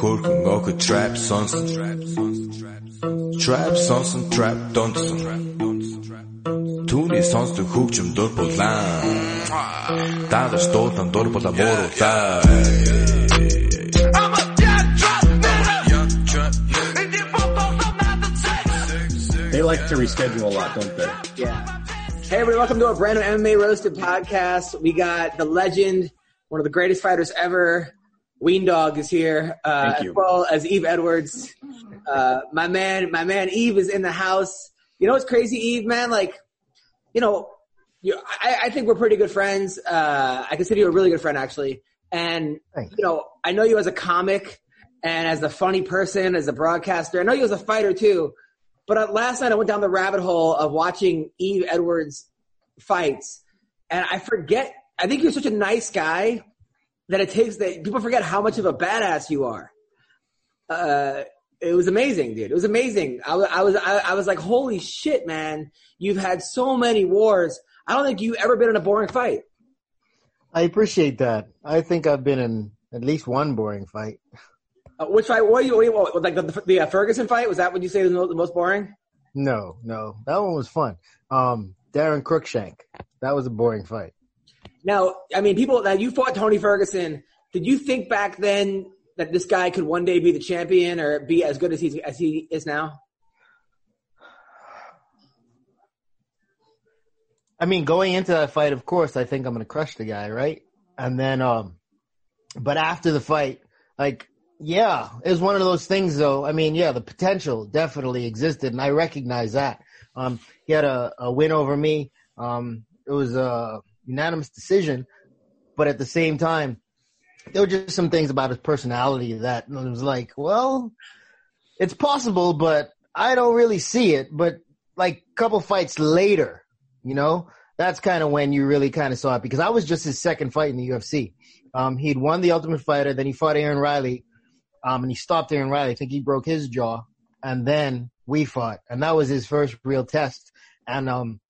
Хөрхөн охид trap сонсон Trap сонсон trap донсон Түүний сонсдог хөгжим дур булаан Дагаж дуулан дур була мууруулаа They like to reschedule a lot, don't they? Yeah. Hey everybody, welcome to a brand new MMA Roasted podcast. We got the legend, one of the greatest fighters ever. Ween Dog is here, uh, as well as Yves Edwards. Uh, my man, my man Yves is in the house. You know what's crazy, Yves, man? Like, you know, you, I, I think we're pretty good friends. Uh, I consider you a really good friend, actually. And, Thanks. you know, I know you as a comic and as a funny person, as a broadcaster. I know you as a fighter too. But uh, last night I went down the rabbit hole of watching Yves Edwards fights, and I forget. I think you're such a nice guy that it takes that people forget how much of a badass you are. Uh, it was amazing, dude. It was amazing. I was, I was, I, I was like, holy shit, man! You've had so many wars. I don't think you've ever been in a boring fight. I appreciate that. I think I've been in at least one boring fight. Uh, which fight? What, you, what, like the, the uh, Ferguson fight? Was that what you say was the most- the most boring? No, no, that one was fun. Um, Daron Cruickshank, that was a boring fight. Now, I mean, people that you fought Tony Ferguson. Did you think back then that this guy could one day be the champion or be as good as he as he is now? I mean, going into that fight, of course, I think I'm gonna crush the guy, right? And then, um, but after the fight, like, yeah, it was one of those things, though. I mean, yeah, the potential definitely existed, and I recognize that. Um, he had a, a win over me. Um, it was a unanimous decision, but at the same time, there were just some things about his personality that was like, well, it's possible, but I don't really see it. But like a couple fights later, you know, that's kind of when you really kind of saw it because I was just his second fight in the UFC. Um, he'd won the Ultimate Fighter, then he fought Aaron Riley, um, and he stopped Aaron Riley. I think he broke his jaw, and then we fought, and that was his first real test. And um,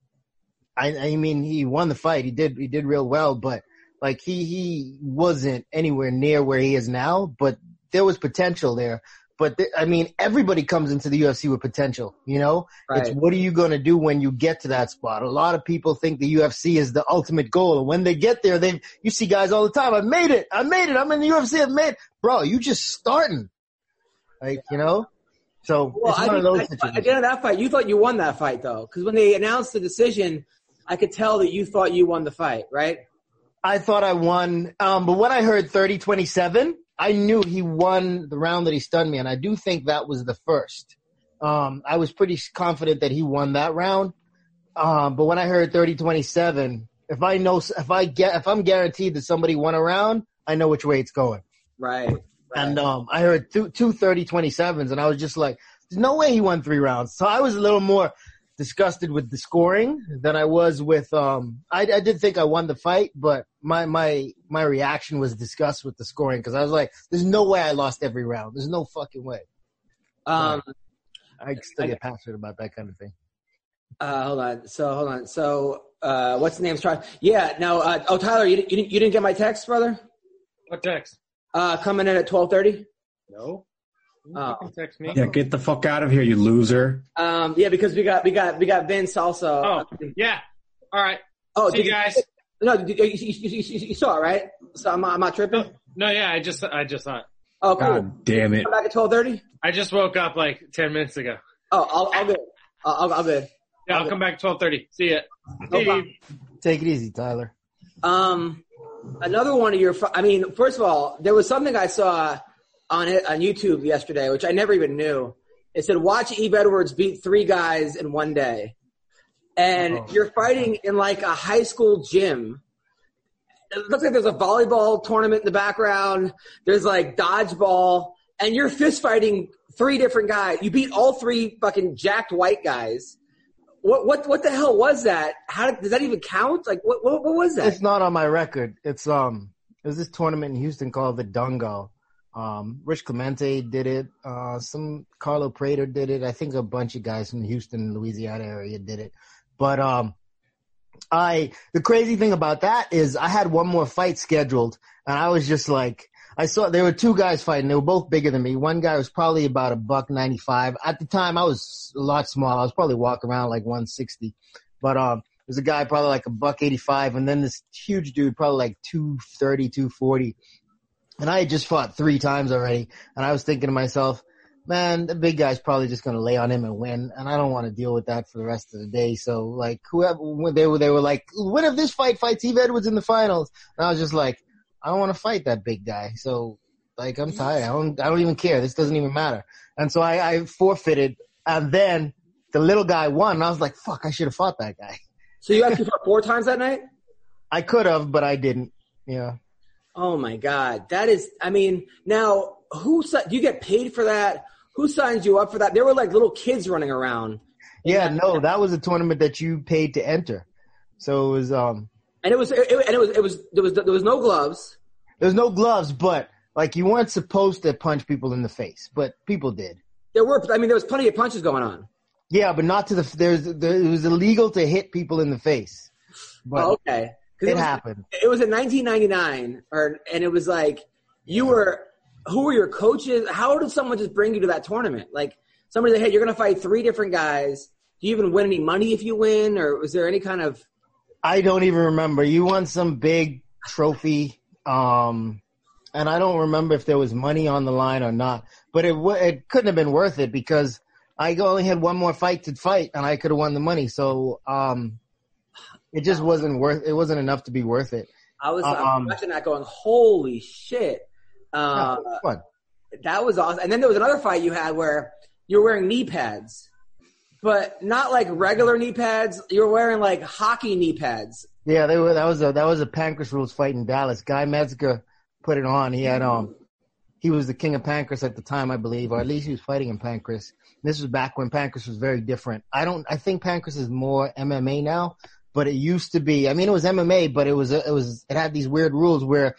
I, I mean, he won the fight. He did, he did real well, but like he he wasn't anywhere near where he is now. But there was potential there. But th- I mean, everybody comes into the UFC with potential. You know, it's what are you going to do when you get to that spot? A lot of people think the UFC is the ultimate goal, and when they get there, they you see guys all the time. I made it. I made it. I'm in the UFC. I made, it. bro. You just starting, like you know. So Well, it's I those I, situations. at the end of that fight, you thought you won that fight though, because when they announced the decision, I could tell that you thought you won the fight, right? I thought I won, um, but when I heard 30-27, I knew he won the round that he stunned me, and I do think that was the first. Um, I was pretty confident that he won that round. Um, but when I heard 30-27, if I know, if I get, if I'm guaranteed that somebody won a round, I know which way it's going. Right. right. And um, I heard two, two 30-27s, and I was just like, there's no way he won three rounds. So I was a little more disgusted with the scoring than I was with. Um, I, I did think I won the fight, but my my my reaction was disgust with the scoring because I was like, there's no way I lost every round. There's no fucking way. um, I still get passionate about that kind of thing. uh, hold on. So hold on. So uh, what's the name's trying? Yeah. No. Uh, oh, Tyler, you, didn't- you didn't you didn't get my text, brother? What text? Uh, coming in at twelve thirty. No. You Oh. text me. Yeah, get the fuck out of here, you loser. Um, yeah, because we got we got we got Vince also. Oh, yeah. All right. Oh, See you guys. No, did, you, you, you, you, you saw it, right? So I'm, I'm not tripping. No, yeah, I just, I just saw it. Oh, cool. God damn it. Come back at twelve thirty. I just woke up like 10 minutes ago. Oh, I'll, I'll good. I'll, I'll, I'll good. Yeah, I'll come back at 12:30. See ya. No Hey. Take it easy, Tyler. Um, another one of your. I mean, first of all, there was something I saw on it on YouTube yesterday, which I never even knew. It said, "Watch Yves Edwards beat three guys in one day," and Oh. you're fighting in like a high school gym. it looks like there's a volleyball tournament in the background. There's like dodgeball, and you're fist fighting three different guys. You beat all three fucking jacked white guys. What what what the hell was that? How does that even count? Like what what, what was that? It's not on my record. It's um, it was this tournament in Houston called the Dungo. Um, Rich Clemente did it. Uh, some Carlo Prater did it. I think a bunch of guys from the Houston, Louisiana area did it. But um, I the crazy thing about that is I had one more fight scheduled, and I was just like, I saw there were two guys fighting. They were both bigger than me. One guy was probably about a buck ninety five. At the time, I was a lot smaller. I was probably walking around like one sixty, but um, there's a guy probably like a buck eighty five, and then this huge dude probably like 230, 240. And I had just fought three times already, and I was thinking to myself, man, the big guy's probably just going to lay on him and win, and I don't want to deal with that for the rest of the day. So like, whoever they were, they were like, winner if this fight fights Yves Edwards in the finals, and I was just like, I don't want to fight that big guy. So like, I'm tired. I don't, I don't even care. This doesn't even matter. And so I, I forfeited, and then the little guy won, and I was like, fuck, I should have fought that guy. so you actually fought four times that night? I could have, but I didn't. Yeah. Oh my god, that is. I mean, now who do you get paid for that? Who signs you up for that? There were like little kids running around, Yeah, no, that was a tournament that you paid to enter. So it was um and it was it, and it was it was there was there was no gloves. There was no gloves, but like you weren't supposed to punch people in the face, but people did. There were, I mean, there was plenty of punches going on. Yeah, but not to the. There's there, it was illegal to hit people in the face, but Oh, okay, 'Cause it, was, happened. It was in 1999, or and it was like you were. Who were your coaches? How did someone just bring you to that tournament? Like somebody said, "Hey, you're going to fight three different guys. Do you even win any money if you win, or was there any kind of?" I don't even remember. You won some big trophy, um, and I don't remember if there was money on the line or not. But it w- it couldn't have been worth it because I only had one more fight to fight, and I could have won the money. So um, it just wasn't worth. It wasn't enough to be worth it. I was, Um, watching that, going, "Holy shit!" Uh, Yeah, fun. That was awesome. And then there was another fight you had where you were wearing knee pads, but not like regular knee pads. You were wearing like hockey knee pads. Yeah, they were. That was a that was a Pancrase rules fight in Dallas. Guy Metzger put it on. He had um, he was the king of Pancrase at the time, I believe, or at least he was fighting in Pancrase. This was back when Pancrase was very different. I don't. I think Pancrase is more MMA now, but it used to be. I mean, it was MMA, but it was it was it had these weird rules where,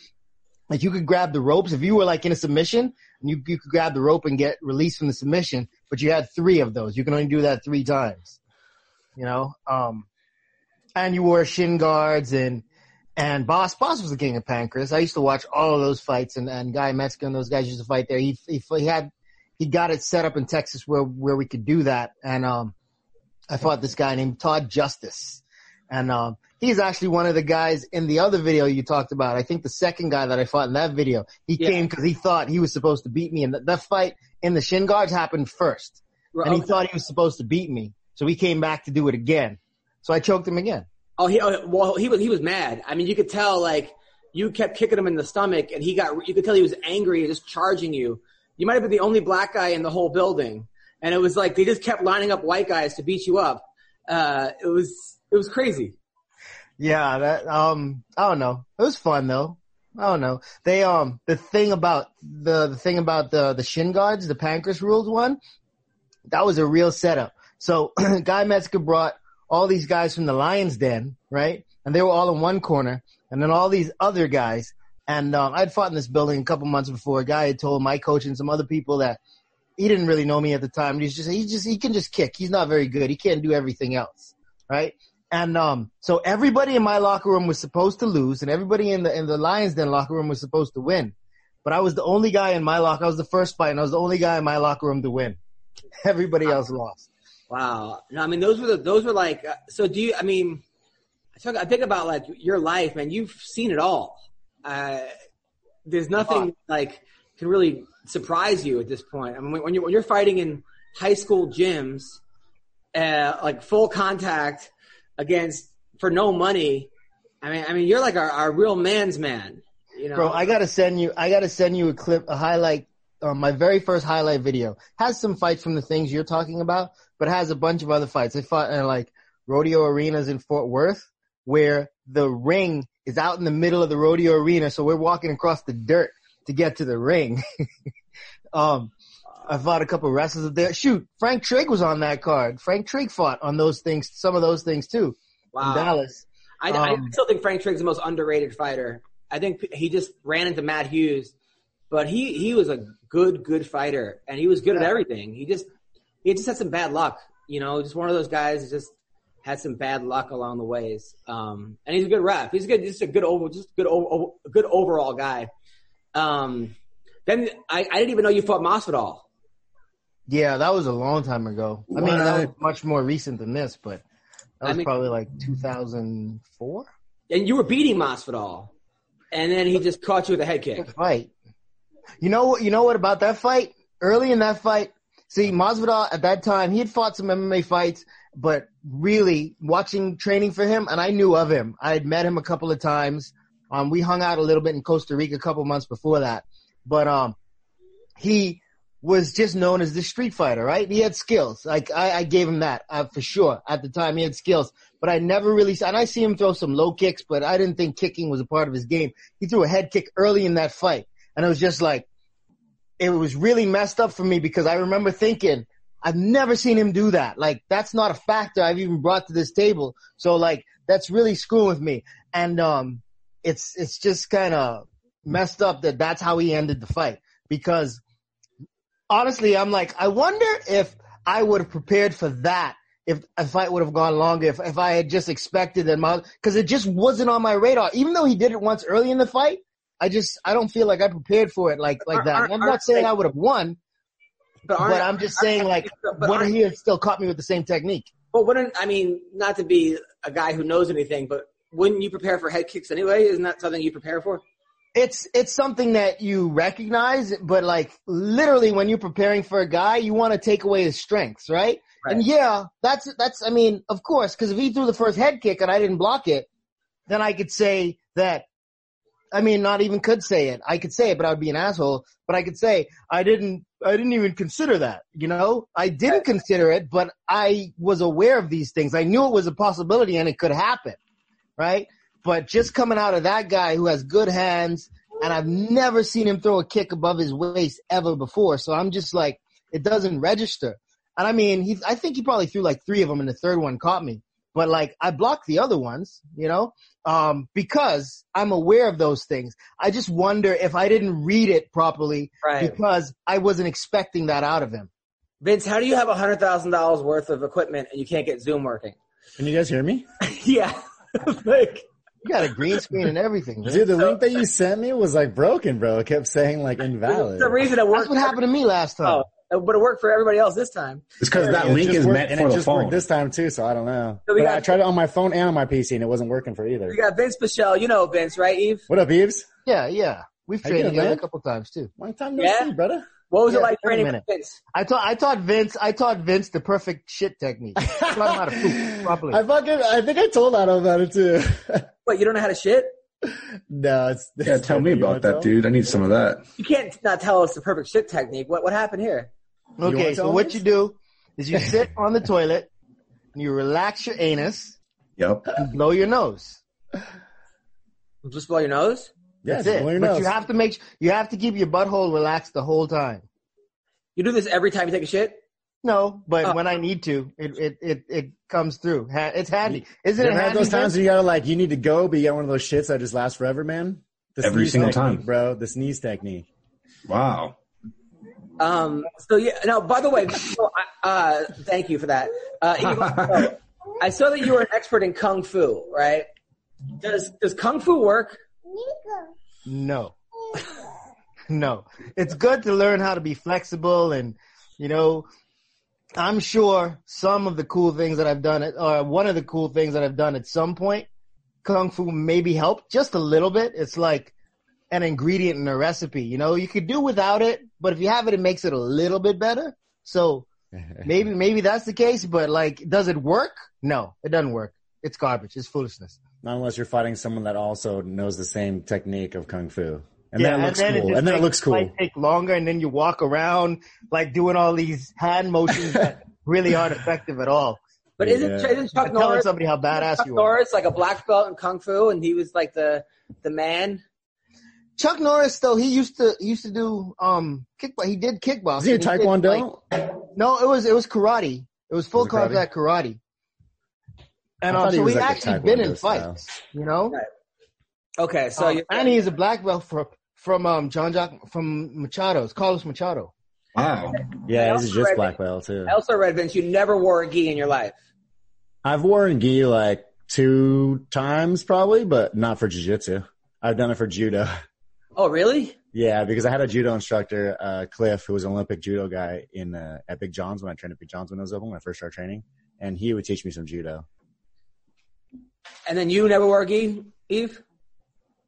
like, you could grab the ropes if you were like in a submission. And you you could grab the rope and get released from the submission, but you had three of those. You can only do that three times. You know, um, and you wore shin guards and and Bas Bas was the king of Pancrase. I used to watch all of those fights, and and Guy Metzger and those guys used to fight there. He he, he had he got it set up in Texas where where we could do that, and um, I fought this guy named Todd Justice, and um, he's actually one of the guys in the other video you talked about. I think the second guy that I fought in that video, he Yeah. came because he thought he was supposed to beat me, and that, that fight in the shin guards happened first, and he thought he was supposed to beat me, so he came back to do it again. So I choked him again. Oh, he oh, well he was he was mad. I mean, you could tell like you kept kicking him in the stomach, and he got you could tell he was angry, just charging you. You might have been the only black guy in the whole building, and it was like they just kept lining up white guys to beat you up. Uh, it was it was crazy. Yeah, that um I don't know. It was fun though. I don't know. They um the thing about the the thing about the the shin guards, the Pancrase rules one, that was a real setup. So Guy Metzger brought all these guys from the Lions Den, right? And they were all in one corner, and then all these other guys. And um, I'd fought in this building a couple months before. A guy had told my coach and some other people that he didn't really know me at the time. He's just he just he can just kick. He's not very good. He can't do everything else, right? And um, so everybody in my locker room was supposed to lose, and everybody in the in the Lions Den locker room was supposed to win. But I was the only guy in my locker. I was the first fight, and I was the only guy in my locker room to win. Everybody else lost. Wow. No, I mean those were the those were like. Uh, so do you? I mean, I talk, I think about like your life, man. You've seen it all. Uh, there's nothing like can really surprise you at this point. I mean, when, you're when you're fighting in high school gyms, uh, like full contact against for no money. I mean, I mean, you're like our, our real man's man. You know, Bro, I gotta send you. I gotta send you a clip, a highlight. Um, my very first highlight video has some fights from the things you're talking about, but has a bunch of other fights. I fought in like rodeo arenas in Fort Worth, where the ring is out in the middle of the rodeo arena, so we're walking across the dirt to get to the ring. um, I fought a couple of wrestlers there. Shoot, Frank Trigg was on that card. Frank Trigg fought on those things, some of those things too. Wow. In Dallas. I, I Um, still think Frank Trigg's the most underrated fighter. I think he just ran into Matt Hughes, but he he was a good good fighter and he was good at everything. He just he just had some bad luck, you know, just one of those guys that just had some bad luck along the ways. Um, and he's a good ref. He's good, just a good over, just good over, good overall guy. Um, then I, I didn't even know you fought Masvidal. Yeah, that was a long time ago. I mean, that was much more recent than this, but that I was mean- probably like 2004 and you were beating Masvidal, and then he just caught you with a head kick. fight. You know what? You know what about that fight? Early in that fight, see Masvidal at that time he had fought some MMA fights, but really watching training for him, and I knew of him. I had met him a couple of times. Um, we hung out a little bit in Costa Rica a couple months before that, but um, he was just known as the street fighter, right? He had skills. Like I, I gave him that uh, for sure. At the time, he had skills, but I never really. And I see him throw some low kicks, but I didn't think kicking was a part of his game. He threw a head kick early in that fight, and it was just like it was really messed up for me because I remember thinking. I've never seen him do that. Like that's not a factor I've even brought to this table. So like that's really screwing with me. And um, it's it's just kind of messed up that that's how he ended the fight because honestly, I'm like, I wonder if I would have prepared for that if a fight would have gone longer, if, if I had just expected that my, cause it just wasn't on my radar. Even though he did it once early in the fight, I just, I don't feel like I prepared for it like, like that. I'm aren't saying they- I would have won, But, but I'm just saying like, what aren't- he had still caught me with the same technique. But wouldn't I mean not to be a guy who knows anything, but wouldn't you prepare for head kicks anyway? Isn't that something you prepare for? It's it's something that you recognize, but like literally when you're preparing for a guy, you want to take away his strengths, right? Right. And yeah, that's that's I mean, of course, because if he threw the first head kick and I didn't block it, then I could say that. I mean, not even could say it. I could say it, but I would be an asshole. But I could say I didn't. I didn't even consider that. You know, I didn't consider it, but I was aware of these things. I knew it was a possibility and it could happen, right? But just coming out of that guy who has good hands, and I've never seen him throw a kick above his waist ever before. So I'm just like, it doesn't register. And I mean, he, I think he probably threw like three of them and the third one caught me. But like, I blocked the other ones, you know, um, because I'm aware of those things. I just wonder if I didn't read it properly Right. because I wasn't expecting that out of him. Vince, how do you have a hundred thousand dollars worth of equipment and you can't get Zoom working? Can you guys hear me? yeah. like You got a green screen and everything. man. Dude, the link that you sent me was like broken, bro. It kept saying like invalid. the reason it worked That's what happened to me last time. Oh, but it worked for everybody else this time. It's because that link is worked- meant and for it the just phone. worked this time too, so I don't know. So but got- I tried it on my phone and on my PC, and it wasn't working for either. We got Vince Pichel. You know Vince, right, Yves? What up, Eves? Yeah, yeah. We've How traded doing, together a couple times too. Long time no Yeah? see, brother. What was Yeah, it like training with. Vince? I taught I taught Vince I taught Vince the perfect shit technique. I taught him how to poop properly. I fucking, I think I told Otto about it too. What, you don't know how to shit? no, it's, Yeah, tell me about that, tell? dude. I need some of that. You can't not tell us the perfect shit technique. What what happened here? Okay, so what you do is you sit on the toilet and you relax your anus Yep. and blow your nose. Just blow your nose? Yeah, That's it. blow your But you have to make you have to keep your butthole relaxed the whole time. You do this every time you take a shit? No, but Oh. when I need to, it it it, it comes through. Ha- It's handy. Isn't You it ever had handy? those times Vince? when you gotta like, you need to go, but you got one of those shits that just lasts forever, man? The Every single technique, time. bro. The sneeze technique. Wow. Um, so yeah, now, by the way, so, uh, thank you for that. Uh, Yves, so, I saw that you were an expert in Kung Fu, right? Does, does Kung Fu work? No. no. It's good to learn how to be flexible and, you know, I'm sure some of the cool things that I've done, at- or one of the cool things that I've done at some point, Kung Fu maybe helped just a little bit. It's like an ingredient in a recipe, you know, you could do without it, but if you have it, it makes it a little bit better. So maybe, maybe that's the case, but like, does it work? No, it doesn't work. It's garbage. It's foolishness. Not unless you're fighting someone that also knows the same technique of kung fu. And Yeah, then it looks and then cool. just and then it looks the cool. fight take longer, and then you walk around like doing all these hand motions that really aren't effective at all. But isn't, Yeah. isn't Chuck telling Norris somebody how badass Chuck you are. Norris like a black belt in kung fu, and he was like the the man? Chuck Norris, though, he used to he used to do um kickbox. He did kickboxing. Is he a He did, taekwondo? like- no, it was it was karate. It was full Was it karate? contact karate. And I um, so was he like actually been in taekwondo style. fights, you know. Okay, so Um, you and he is a black belt from from um Jean Jacques from Machado's Carlos Machado. Wow. yeah, I he's a also just read- black belt too. I also read Vince. You never wore a gi in your life. I've worn gi like two times probably, but not for jiu-jitsu. I've done it for judo. Oh, really? Yeah, because I had a judo instructor, uh, Cliff, who was an Olympic judo guy in uh, at Big John's when I trained at Big John's when I was open when I first started training, and he would teach me some judo. And then you never wore a gi, Yves?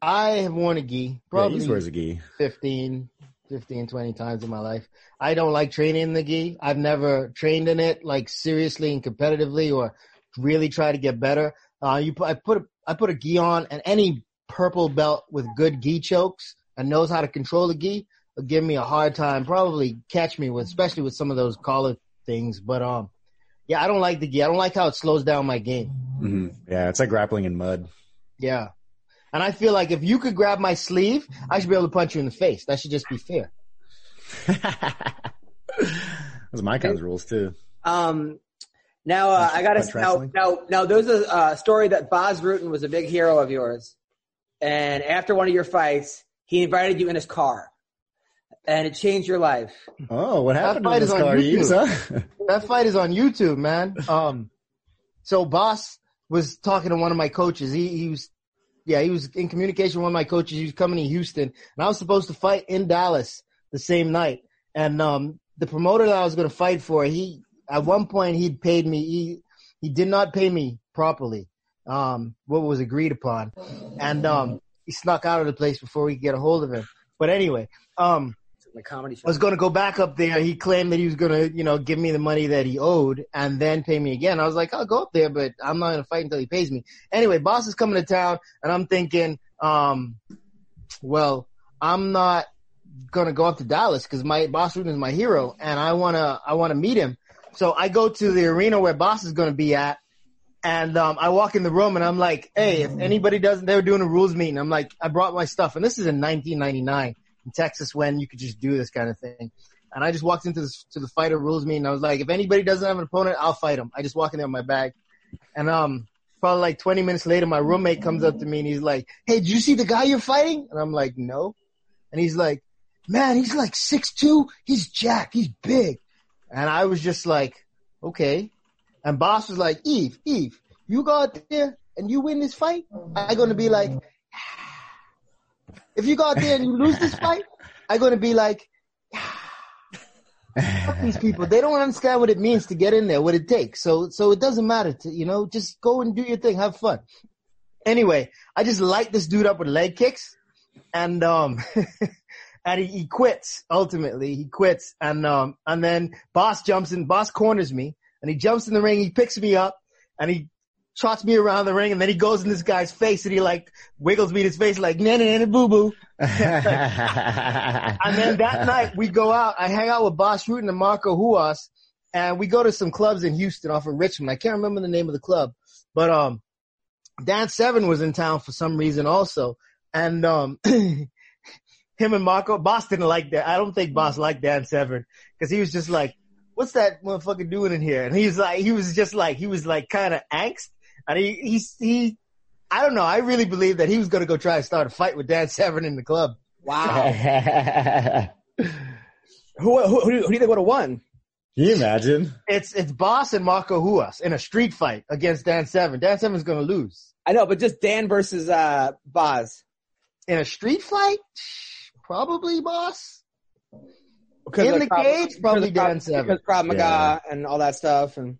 I have worn a gi probably he wears a gi. 15, 15, 20 times in my life. I don't like training in the gi. I've never trained in it like seriously and competitively or really try to get better. Uh, you put, I put, a, I put a gi on and any purple belt with good gi chokes and knows how to control the gi will give me a hard time. Probably catch me with, especially with some of those collar things. But, um, yeah, I don't like the gi. I don't like how it slows down my game. hmm Yeah, it's like grappling in mud. Yeah. And I feel like if you could grab my sleeve, I should be able to punch you in the face. That should just be fair. Those are my kind of rules too. Um, now uh, I got to now, now now there's a uh, story that Bas Rutten was a big hero of yours, and after one of your fights, he invited you in his car, and it changed your life. Oh, what happened to fight this is car? Eves, YouTube. huh? That fight is on YouTube, man. Um, so Bas was talking to one of my coaches. He, he was, yeah, he was in communication with one of my coaches. He was coming to Houston and I was supposed to fight in Dallas the same night. And, um, the promoter that I was going to fight for, he, at one point he'd paid me, he, he did not pay me properly, um, what was agreed upon. And, um, he snuck out of the place before we could get a hold of him. But anyway, um, The comedy show. I was going to go back up there. He claimed that he was going to, you know, give me the money that he owed and then pay me again. I was like, I'll go up there, but I'm not going to fight until he pays me. Anyway, Bas is coming to town and I'm thinking, um, well, I'm not going to go up to Dallas because my boss is my hero and I want to, I want to meet him. So I go to the arena where Bas is going to be at and um, I walk in the room and I'm like, hey, if anybody doesn't, they were doing a rules meeting. I'm like, I brought my stuff. And this is in 1999 in Texas when you could just do this kind of thing. And I just walked into this, to the fighter rules meeting. And I was like, if anybody doesn't have an opponent, I'll fight him. I just walk in there with my bag. And, um, probably like 20 minutes later, my roommate comes up to me and he's like, Hey, did you see the guy you're fighting? And I'm like, no. And he's like, man, he's like six two. He's jacked. He's big. And I was just like, okay. And Bas was like, Yves, Yves, you go out there and you win this fight, I'm going to be like, if you go out there and you lose this fight, I'm to be like, fuck these people. They don't understand what it means to get in there, what it takes. So, so it doesn't matter to, you know, just go and do your thing, have fun. Anyway, I just light this dude up with leg kicks and, um, and he, he quits ultimately. He quits and, um, and then Bas jumps in, Bas corners me and he jumps in the ring. He picks me up and he trots me around the ring and then he goes in this guy's face and he like wiggles me in his face like, na na na boo boo. And then that night we go out. I hang out with Bas Rutten and Marco Ruas, and we go to some clubs in Houston off of Richmond. I can't remember the name of the club, but um, Dan Severn was in town for some reason also, and um, him and Marco Bas didn't like that. I don't think Bas liked Dan Severn because he was just like, "What's that motherfucker doing in here?" And he's like, he was just like, he was like kind of angst, and he he he. I don't know. I really believe that he was going to go try to start a fight with Dan Severn in the club. Wow. Who, who, who, do you- who do you think would have won? Can you imagine? It's it's Bas and Marco Ruas in a street fight against Dan Severn. Dan Severn's gonna lose I know, but just Dan versus uh, Bas. in a street fight. Probably Bas Because in of the cage. Probably because Dan Severn. Because Krav Maga and all that stuff. And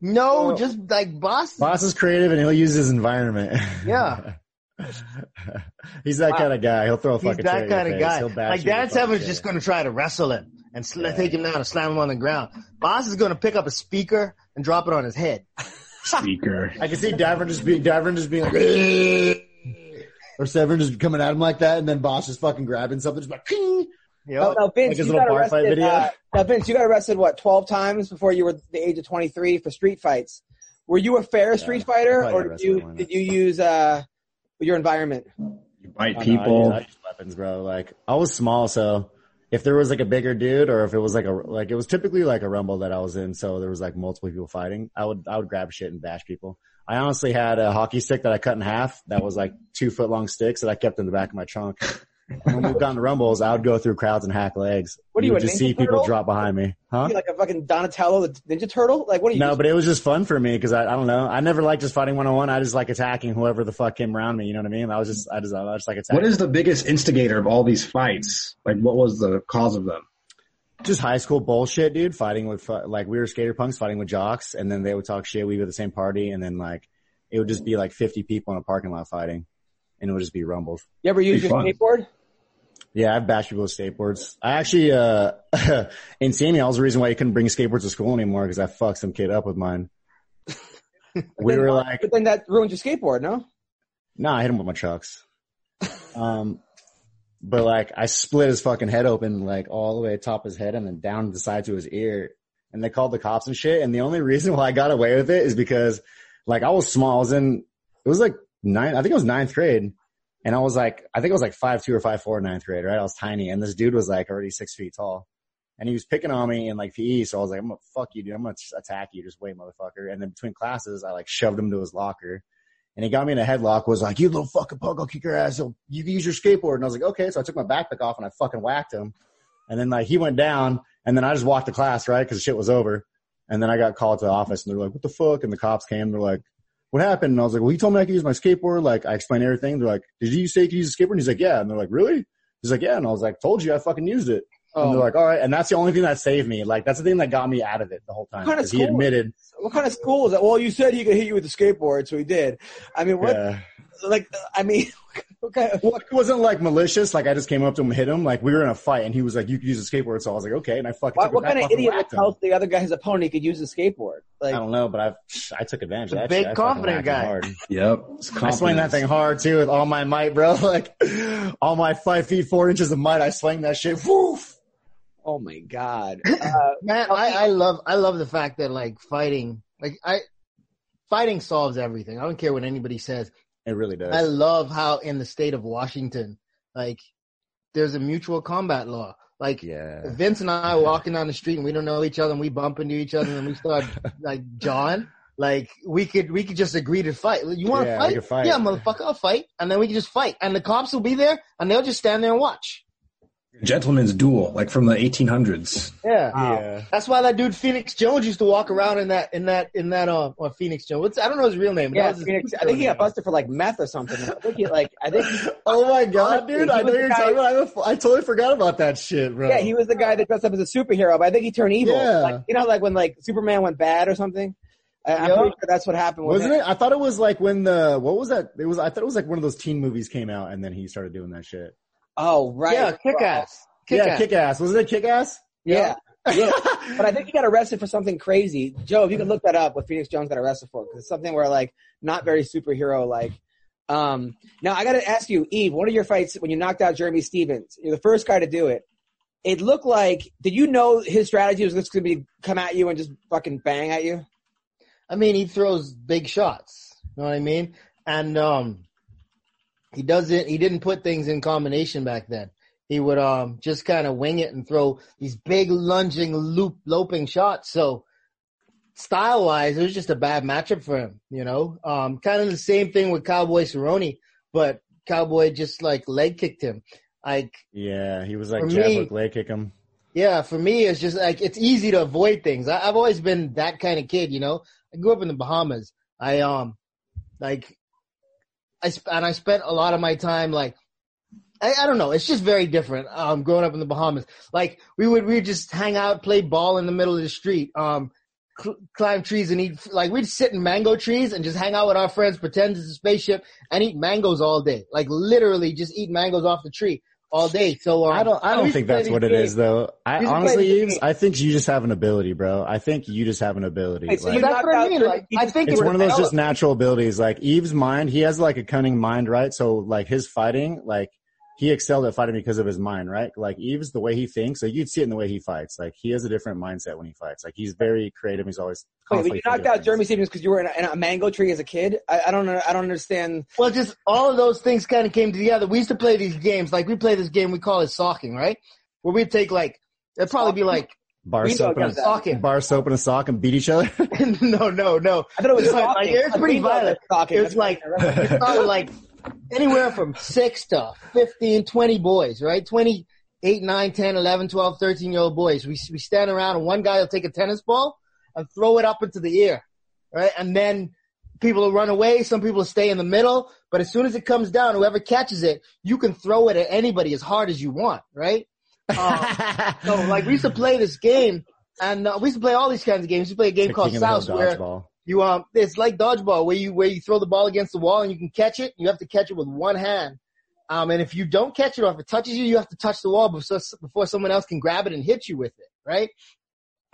No, Oh. just like Bas. Bas is creative and he'll use his environment. Yeah. He's that kind of guy. He'll throw a fucking chair that kind of guy. He'll Like you with a Dan fucking Severn's just gonna try to wrestle him and sl- Yeah. take him down and slam him on the ground. Bas is gonna pick up a speaker and drop it on his head. Speaker. I can see Davern just being Davern just being like, or Severn just coming at him like that, and then Bas just fucking grabbing something, just like, ping. Yep. now, now, Vince, Like his you little got bar fight arrested. video? Uh, now, Vince, you got arrested what twelve times before you were the age of twenty three for street fights. Were you a fair Street Fighter, or did you wrestling, why not? did you use uh your environment? You bite I know, I people. use- I use weapons, bro. Like I was small, so if there was like a bigger dude, or if it was like a like it was typically like a rumble that I was in, so there was like multiple people fighting. I would I would grab shit and bash people. I honestly had a hockey stick that I cut in half. That was like two foot long sticks that I kept in the back of my trunk. And when we got into rumbles, I would go through crowds and hack legs. What are you, would just Ninja see people drop behind me, huh? Like a fucking Donatello, the Ninja Turtle? Like what are you? No, but it was just fun for me because I, I don't know. I never liked just fighting one on one. I just like attacking whoever the fuck came around me. You know what I mean? I was just, I just, I was just like attacking. What is the biggest instigator of all these fights? Like, what was the cause of them? just high school bullshit, dude. Fighting with like we were skater punks fighting with jocks, and then they would talk shit. We were the same party, and then like it would just be like fifty people in a parking lot fighting, and it would just be rumbles. you ever use Be your fun. skateboard? Yeah, I've bashed people with skateboards. I actually, uh, in I was the reason why you couldn't bring skateboards to school anymore because I fucked some kid up with mine. we Then- were like, but then that ruined your skateboard, no? Nah, I hit him with my chucks. Um, but like I split his fucking head open, like all the way top of his head and then down the side to his ear. And they called the cops and shit. And the only reason why I got away with it is because like I was small. I was in, it was like nine, I think it was ninth grade. And I was like, I think it was like five two or five four in ninth grade, right? I was tiny. And this dude was like already six feet tall. And he was picking on me in like PE. So I was like, I'm gonna fuck you, dude. I'm gonna attack you. Just wait, motherfucker. And then between classes, I like shoved him to his locker and he got me in a headlock, was like, you little fucking punk, I'll kick your ass. You'll- You can use your skateboard. And I was like, okay. So I took my backpack off and I fucking whacked him. And then like he went down and then I just walked to class, right? Cause shit was over. And then I got called to the office and they're like, what the fuck? And the cops came. They're like, what happened? And I was like, well, he told me I could use my skateboard. Like I explained everything. They're like, did you say you could use a skateboard? And he's like, yeah. And they're like, really? He's like, yeah. And I was like, told you I fucking used it. And Oh. they're like, all right. And that's the only thing that saved me. Like that's the thing that got me out of it the whole time. What kind of 'Cause he admitted. What kind of school is that? Well, you said he could hit you with a skateboard, so he did. I mean, what? Yeah. Like, I mean, what kind of, Well, it wasn't like malicious. Like I just came up to him, and hit him. Like we were in a fight, and he was like, "You could use a skateboard." So I was like, "Okay." And I fucking. what, what kind of idiot would tell the other guy his opponent he could use a skateboard? Like, I don't know, but I I took advantage of that. big shit. Confident guy. Hard. Yep. I swing that thing hard too with all my might, bro. Like all my five feet four inches of might, I swing that shit. Woof. oh my god. Uh, Man, I, I love I love the fact that like fighting like I fighting solves everything. I don't care what anybody says. It really does. I love how in the state of Washington, like there's a mutual combat law. Like yeah. Vince and I walking down the street and we don't know each other and we bump into each other and we start like John, like we could we could just agree to fight. You want to Yeah, fight? fight. Yeah, motherfucker, I'll fight, and then we can just fight, and the cops will be there and they'll just stand there and watch. Gentleman's duel, like from the 1800s. Yeah. Yeah. That's why that dude Phoenix Jones used to walk around in that in that in that uh or Phoenix Jones. What's, I don't know his real name. yeah, that was his Phoenix, I think he got busted for like meth or something. I think he like, I think, Oh my god, Honestly, dude! I know you're guy- talking about. I, f- I totally forgot about that shit, bro. yeah, he was the guy that dressed up as a superhero, but I think he turned evil. Yeah. Like, you know, like when like Superman went bad or something. I, I'm Yeah. pretty sure that's what happened. with Wasn't him. it? I thought it was like when the what was that? It was. I thought it was like one of those teen movies came out, and then he started doing that shit. Oh, right. Yeah, kick ass. Kick yeah, ass. kick ass. Was it kick ass? Yeah. Yeah. but I think he got arrested for something crazy. Joe, if you can look that up, what Phoenix Jones got arrested for, because it's something where like not very superhero like. Um, now I got to ask you, Yves, one of your fights when you knocked out Jeremy Stephens, you're the first guy to do it. It looked like, did you know his strategy was just going to be come at you and just fucking bang at you? I mean, he throws big shots. You know what I mean? And um, he doesn't. He didn't put things in combination back then. He would um just kind of wing it and throw these big lunging loop loping shots. So style wise, it was just a bad matchup for him. You know, um, kind of the same thing with Cowboy Cerrone, but Cowboy just like leg kicked him. Like Yeah, he was like jab me- hook, leg kick him. yeah, for me, it's just like it's easy to avoid things. I, I've always been that kind of kid, you know. I grew up in the Bahamas. I um, like, I and I spent a lot of my time like, I, I don't know. It's just very different. Um, growing up in the Bahamas, like we would we just hang out, play ball in the middle of the street. Um, cl- climb trees and eat like we'd sit in mango trees and just hang out with our friends, pretend it's a spaceship, and eat mangoes all day. Like literally, just eat mangoes off the tree all day. So um, I don't. I don't think that's what it games. though. I We used to play honestly, these Eves. I think you just have an ability, bro. I think you just have an ability. Wait, so Like, That's knocked what I mean, like, I think it's one of those just natural abilities. Like Yves's mind, he has like a cunning mind, right? So like his fighting, like he excelled at fighting because of his mind, right? Like Yves's the way he thinks, like you'd see it in the way he fights. Like he has a different mindset when he fights. Like he's very creative. He's always Wait, but constantly you knocked out of Jeremy things. Stephens because you were in a, in a mango tree as a kid. I, I don't know. I don't understand. Well, just all of those things kind of came together. We used to play these games. Like we play this game we call it socking, right? Where we'd take like it'd probably be like bar soap and a, that. socking. bar soap and a sock and beat each other. no, no, no. I thought it was It's like- stalking. like, it's pretty violent. it's stalking. It's like it started like anywhere from six to 15, 20 boys, right? 28, 9, 10, 11, 12, 13 year old boys. We, we stand around and one guy will take a tennis ball and throw it up into the air, right? And then people will run away. Some people will stay in the middle. But as soon as it comes down, whoever catches it, you can throw it at anybody as hard as you want, right? Um, so like we used to play this game and uh, we used to play all these kinds of games. We used to play a game Like called King of the Hill Souse where. You um, it's like dodgeball where you where you throw the ball against the wall and you can catch it. You have to catch it with one hand. Um, and if you don't catch it or if it touches you, you have to touch the wall before before someone else can grab it and hit you with it, right?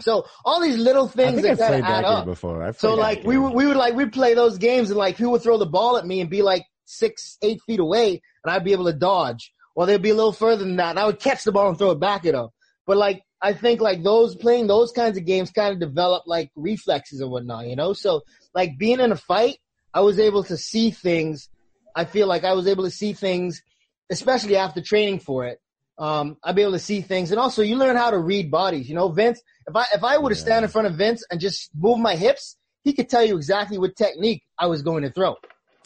So all these little I things that kind played of add up. before. I've So like we would we would like we'd play those games and like people would throw the ball at me and be like six eight feet away and I'd be able to dodge, or they'd be a little further than that and I would catch the ball and throw it back at them. But like I think like those playing those kinds of games kind of develop like reflexes and whatnot, you know. So like being in a fight, I was able to see things. I feel like I was able to see things, especially after training for it. Um, I'd be able to see things, and also you learn how to read bodies. You know, Vince. If I if I were to Yeah. stand in front of Vince and just move my hips, he could tell you exactly what technique I was going to throw.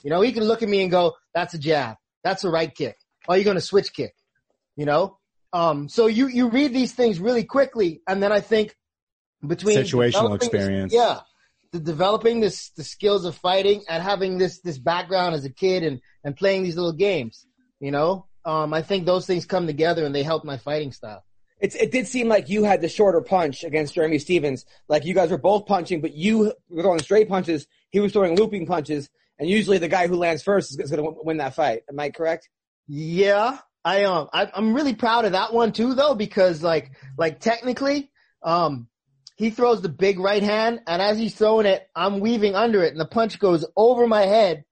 You know, he can look at me and go, "That's a jab. That's a right kick. Oh, you're going to switch kick." You know, um, so you you read these things really quickly, and then I think between Situational developing this- experience. yeah, the developing this the skills of fighting and having this this background as a kid and and playing these little games. You know, um, I think those things come together and they help my fighting style. It's, it did seem like you had the shorter punch against Jeremy Stephens. Like you guys were both punching, but you were throwing straight punches. He was throwing looping punches, and usually the guy who lands first is, is going to win that fight. Am I correct? Yeah, I um, I, I'm really proud of that one too, though, because like, like technically, um, he throws the big right hand, and as he's throwing it, I'm weaving under it, and the punch goes over my head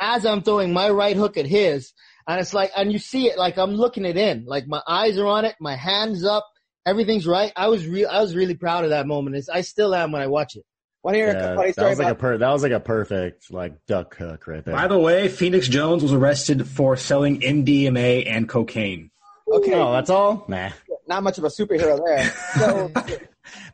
as I'm throwing my right hook at his, and it's like, and you see it, like I'm looking it in, like my eyes are on it, my hands up, everything's right. I was real, I was really proud of that moment. It's, I still am when I watch it. Want to hear Yeah, a funny that story was like a per- that was like a perfect like duck hook right there. By the way, Phoenix Jones was arrested for selling MDMA and cocaine. okay, oh, that's all? Nah. not much of a superhero there. So,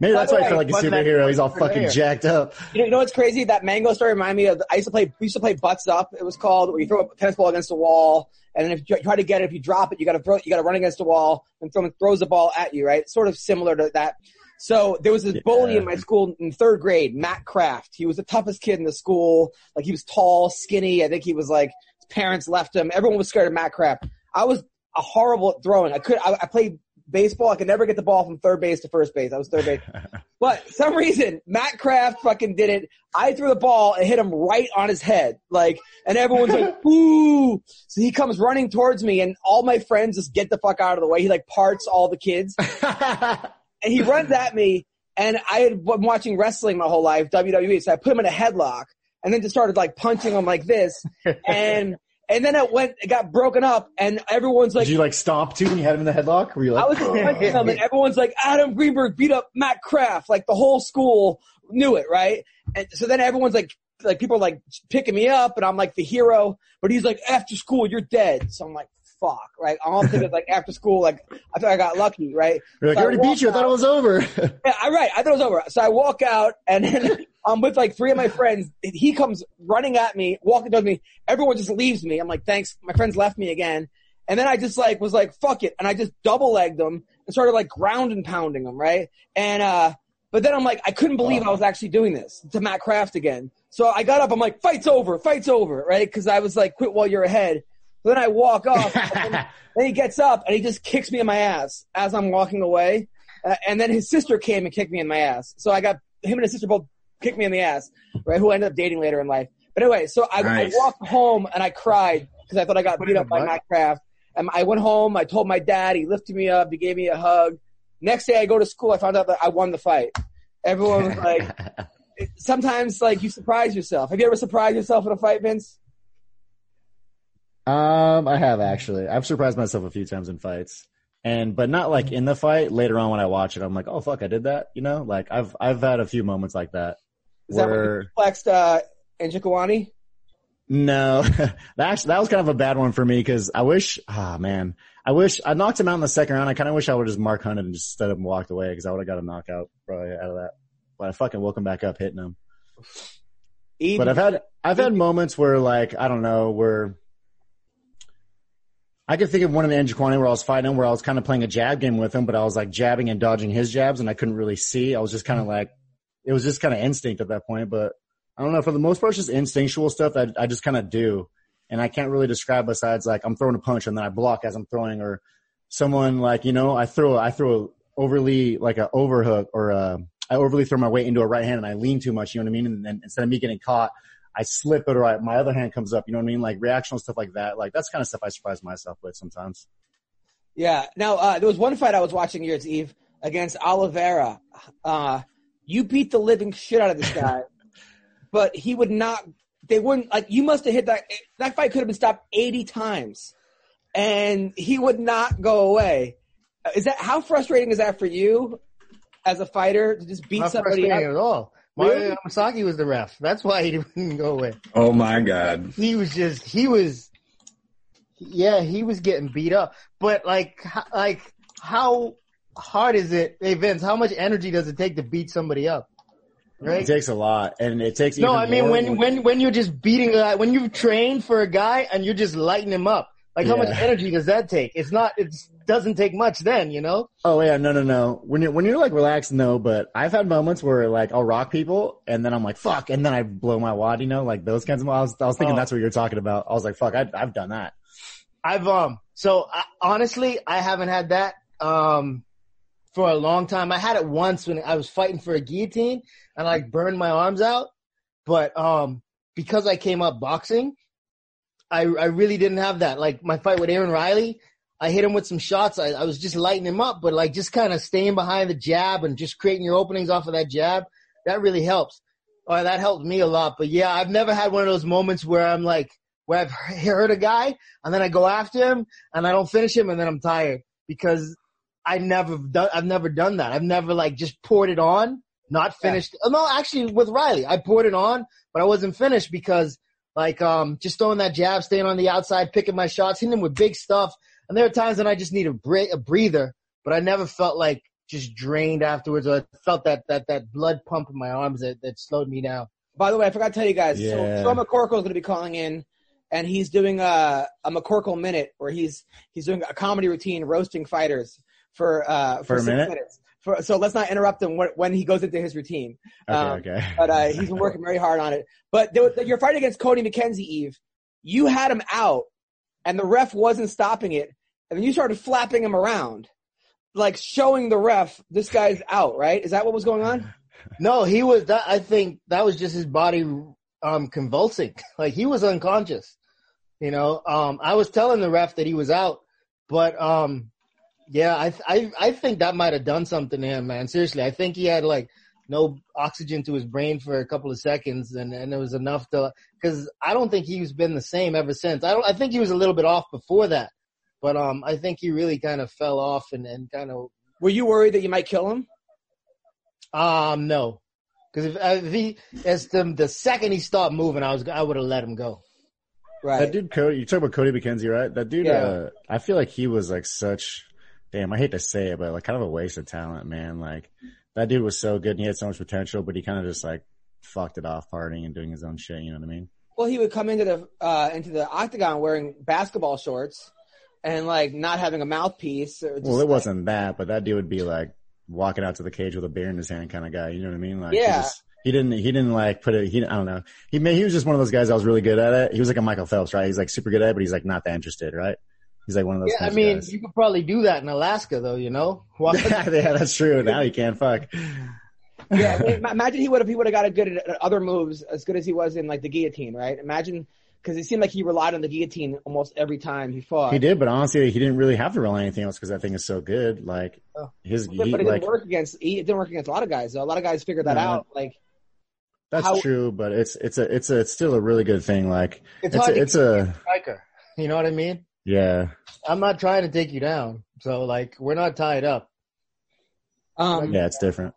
Maybe that's why the I feel like a superhero. He's all fucking there? jacked up. you know, you know what's crazy? That mango story reminded me of. I used to play. We used to play butts up. It was called where you throw a tennis ball against a wall, and then if you try to get it, if you drop it, you got to throw. You got to run against the wall, and someone throws the ball at you. Right? Sort of similar to that. So there was this bully in my school in third grade, Matt Kraft. He was the toughest kid in the school. Like he was tall, skinny. I think he was like his parents left him. Everyone was scared of Matt Kraft. I was a horrible at throwing. I could. I, I played baseball. I could never get the ball from third base to first base. I was third base. But some reason, Matt Kraft fucking did it. I threw the ball and hit him right on his head. Like, and everyone's like, ooh. So he comes running towards me and all my friends just get the fuck out of the way. He like parts all the kids and he runs at me and I had been watching wrestling my whole life, WWE. So I put him in a headlock and then just started like punching him like this. And, and then it went, it got broken up and everyone's like, Did you like stomp too when you had him in the headlock? Were you like, I was just oh. punching him, and everyone's like, Adam Greenberg beat up Matt Kraft. Like the whole school knew it, right? And so then everyone's like, like people are like picking me up, and I'm like the hero. But he's like, after school, you're dead. So I'm like, fuck, right? I'm all thinking like after school, like I thought I got lucky, right? You're like, So I already beat you. I thought it was over. yeah, I right. I thought it was over. So I walk out and then I'm with like three of my friends. He comes running at me, walking towards me. Everyone just leaves me. I'm like, thanks. My friends left me again. And then I just like was like, fuck it. And I just double legged them and started like ground and pounding them, right? And uh but then I'm like, I couldn't believe I was actually doing this to Matt Kraft again. So I got up, I'm like, fight's over, fight's over, right? Cause I was like, quit while you're ahead. So then I walk off and then, he gets up and he just kicks me in my ass as I'm walking away. Uh, and then his sister came and kicked me in my ass. So I got him and his sister both kicked me in the ass, right? Who I ended up dating later in life. But anyway, so I, Nice. I walked home and I cried because I thought I got beat up by Matt Kraft. And I went home. I told my dad. He lifted me up. He gave me a hug. Next day, I go to school. I found out that I won the fight. Everyone was like, sometimes like you surprise yourself. Have you ever surprised yourself in a fight, Vince? Um, I have actually. I've surprised myself a few times in fights, and but not like in the fight. Later on, when I watch it, I'm like, oh fuck, I did that. You know, like I've I've had a few moments like that Is that where when you flexed uh, no, that that was kind of a bad one for me because I wish, ah man, I wish I knocked him out in the second round. I kind of wish I would just Mark hunted and just stood up and walked away because I would have got a knockout probably out of that. But I fucking woke him back up hitting him. Yves, But I've had I've had moments where like I don't know where I could think of one in the Njokuani where I was fighting him where I was kind of playing a jab game with him, but I was like jabbing and dodging his jabs and I couldn't really see. I was just kind of mm-hmm. like it was just kind of instinct at that point. But I don't know for the most part, it's just instinctual stuff that I just kind of do, and I can't really describe besides like I'm throwing a punch and then I block as I'm throwing, or someone like you know I throw I throw a overly like a overhook or a, I overly throw my weight into a right hand and I lean too much. You know what I mean? And then instead of me getting caught, I slip it or I, my other hand comes up. You know what I mean? Like reactional stuff like that. Like that's kind of stuff I surprise myself with sometimes. Yeah. Now uh, there was one fight I was watching yours, Yves, against Oliveira. Uh, you beat the living shit out of this guy, but he would not. They wouldn't like. You must have hit that. That fight could have been stopped eighty times, and he would not go away. Uh, Is that how frustrating is that for you as a fighter to just beat Not somebody frustrating up? at all. Mario? Yamasaki was the ref. That's why he didn't go away. Oh my god. He was just, he was, yeah, he was getting beat up. But like, like, how hard is it? Hey Vince, how much energy does it take to beat somebody up? Right? It takes a lot, and it takes. No, even I mean when when when you're just beating a guy, when you've trained for a guy and you're just lighting him up. Like how much energy does that take? It's not. It doesn't take much then, you know. Oh yeah, no, no, no. When you're when you're like relaxed, no. But I've had moments where like I'll rock people, and then I'm like fuck, and then I blow my wad. You know, like those kinds of. I was, I was thinking Oh. that's what you're talking about. I was like, fuck, I, I've done that. I've um. So I, honestly, I haven't had that um for a long time. I had it once when I was fighting for a guillotine and I like burned my arms out, but um because I came up boxing, I I really didn't have that. Like my fight with Aaron Riley, I hit him with some shots. I, I was just lighting him up, but like just kind of staying behind the jab and just creating your openings off of that jab. That really helps. Or that helped me a lot. But yeah, I've never had one of those moments where I'm like, where I've hurt a guy and then I go after him and I don't finish him and then I'm tired because I never done, I've never done that. I've never like just poured it on, not finished. Oh, No, actually with Riley, I poured it on, but I wasn't finished because like, um, just throwing that jab, staying on the outside, picking my shots, hitting him with big stuff. And there are times when I just need a, bre- a breather, but I never felt like just drained afterwards or I felt that, that, that blood pump in my arms that, that slowed me down. By the way, I forgot to tell you guys. Yeah. So Sean McCorkle is going to be calling in, and he's doing a, a McCorkle minute where he's he's doing a comedy routine roasting fighters for uh, for, For a six minute? minutes. For, so let's not interrupt him when, when he goes into his routine. Okay, Um, okay. But uh, he's been working very hard on it. But there, was- your fight against Cody McKenzie, Yves, you had him out, and the ref wasn't stopping it, and then you started flapping him around, like showing the ref this guy's out. Right? Is that what was going on? No, he was that. I think that was just his body um convulsing. Like he was unconscious. You know, um, I was telling the ref that he was out, but um, yeah, I I I think that might have done something to him, man. Seriously, I think he had like no oxygen to his brain for a couple of seconds, and and it was enough to because I don't think he's been the same ever since. I don't. I think he was a little bit off before that, but um, I think he really kind of fell off and and kind of Were you worried that you might kill him? Um, no, because if, uh, if he, as the the second he stopped moving, I was I would have let him go. Right. That dude, Cody, you talk about Cody McKenzie, right? That dude, Yeah. uh, I feel like he was like such, damn, I hate to say it, but like kind of a waste of talent, man. Like that dude was so good and he had so much potential, but he kind of just like fucked it off partying and doing his own shit. You know what I mean? Well, he would come into the uh, into the octagon wearing basketball shorts and like not having a mouthpiece. Or just, Well, it like- wasn't that, but that dude would be like walking out to the cage with a beer in his hand kind of guy. You know what I mean? Like, Yeah. He, just, he didn't, he didn't like put it, he, I don't know. He made, he was just one of those guys that was really good at it. He was like a Michael Phelps, right? He's like super good at it, but he's like not that interested, right? He's like one of those Yeah, I mean, guys. you could probably do that in Alaska, though. You know, yeah, that's true. Now he can't fuck. yeah. I mean, imagine he would have he would have got a good at other moves as good as he was in like the guillotine, right? Imagine because it seemed like he relied on the guillotine almost every time he fought. He did, but honestly, he didn't really have to rely on anything else because that thing is so good. Like Oh. his, But he, it like didn't work against. He, it didn't work against a lot of guys. though. A lot of guys figured that No. out. Like that's how- true, but it's it's a it's a it's still a really good thing. Like It's it's a, it's a striker. You know what I mean? Yeah. I'm not trying to take you down. So like, we're not tied up. Um, Yeah, it's different.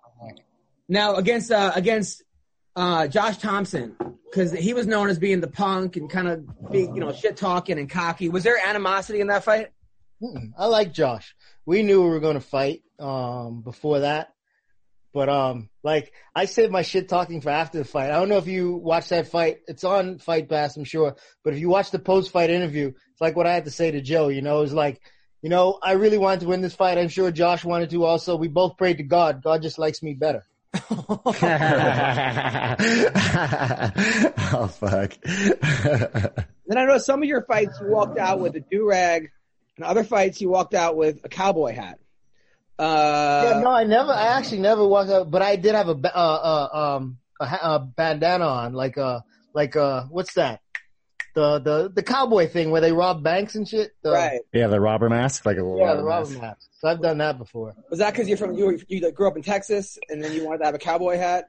Now against uh, against uh, Josh Thompson, because he was known as being the punk and kind of being you know shit talking and cocky. Was there animosity in that fight? Mm-mm. I like Josh. We knew we were going to fight um, before that, but um, like I saved my shit talking for after the fight. I don't know if you watched that fight. It's on Fight Pass, I'm sure. But if you watch the post fight interview, it's like what I had to say to Joe. You know, it was like, you know, I really wanted to win this fight. I'm sure Josh wanted to. Also, we both prayed to God. God just likes me better. oh fuck. Then I know some of your fights you walked out with a do rag, and other fights you walked out with a cowboy hat. Uh, yeah, no, I never. I actually never walked out, but I did have a uh, uh, um a, a bandana on, like uh like uh what's that? The the the cowboy thing where they rob banks and shit. The, right. yeah, the robber mask, like a little Yeah, robber the robber mask. mask. So I've done that before. Was that because you're from you, you grew up in Texas and then you wanted to have a cowboy hat?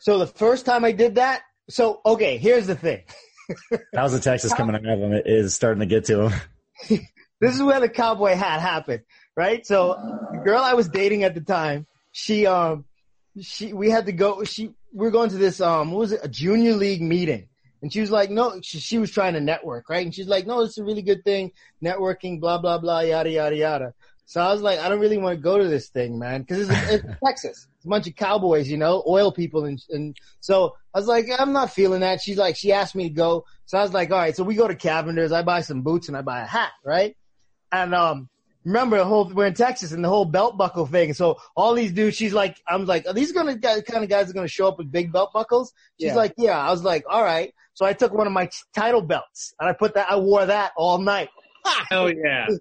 So the first time I did that, so okay, here's the thing. That was the Texas coming out of him. It is starting to get to him. This is where the cowboy hat happened, right? So the girl I was dating at the time, she um she we had to go she we are going to this um what was it a junior league meeting. And she was like, no, she, she was trying to network, right? And she's like, no, it's a really good thing, networking, blah, blah, blah, yada, yada, yada. So I was like, I don't really want to go to this thing, man, because it's, it's Texas. It's a bunch of cowboys, you know, oil people. And, and so I was like, I'm not feeling that. She's like, she asked me to go. So I was like, all right, so we go to Cavender's. I buy some boots and I buy a hat, right? And, um, remember the whole, we're in Texas and the whole belt buckle thing. So all these dudes, she's like, I'm like, are these gonna, guys, kind of guys are going to show up with big belt buckles? She's Yeah. like, yeah. I was like, all right. So I took one of my t- title belts and I put that, I wore that all night. Hell yeah.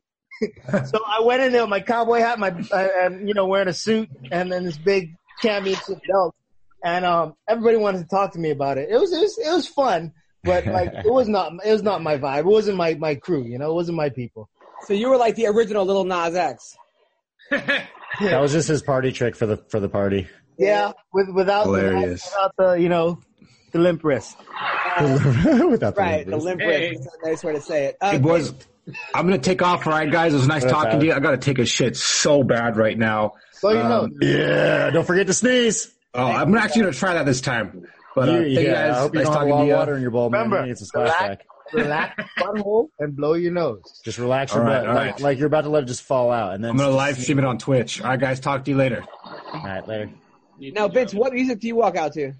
So I went in there with my cowboy hat, my, uh, and, you know, wearing a suit and then this big championship belt. And, um, everybody wanted to talk to me about it. It was, it was, it was fun, but like, it was not, it was not my vibe. It wasn't my, my crew, you know, it wasn't my people. So you were like the original Little Nas X. That was just his party trick for the for the party. Yeah. With, without, without, Hilarious. without the, you know, the limp wrist. Without the Right, the numbers. limp Hey. wrist. That's a nice way to say it. Uh, Hey boys, I'm gonna take off. All right, guys. It was nice Okay. talking to you. I gotta take a shit so bad right now. So you know, Um, Yeah, don't forget to sneeze. Oh, I'm actually gonna try that this time. But uh, You- thank you yeah, I guys. hope you Nice don't have a talking lot to of you. water in your bowl, man. Remember, You need some splashback. relax, butthole and blow your nose. Just relax your All right, butt, all like, right. like you're about to let it just fall out, and then I'm gonna live stream it on Twitch. All right, guys. Talk to you later. All right, later. now, Vince, what music do you walk out to?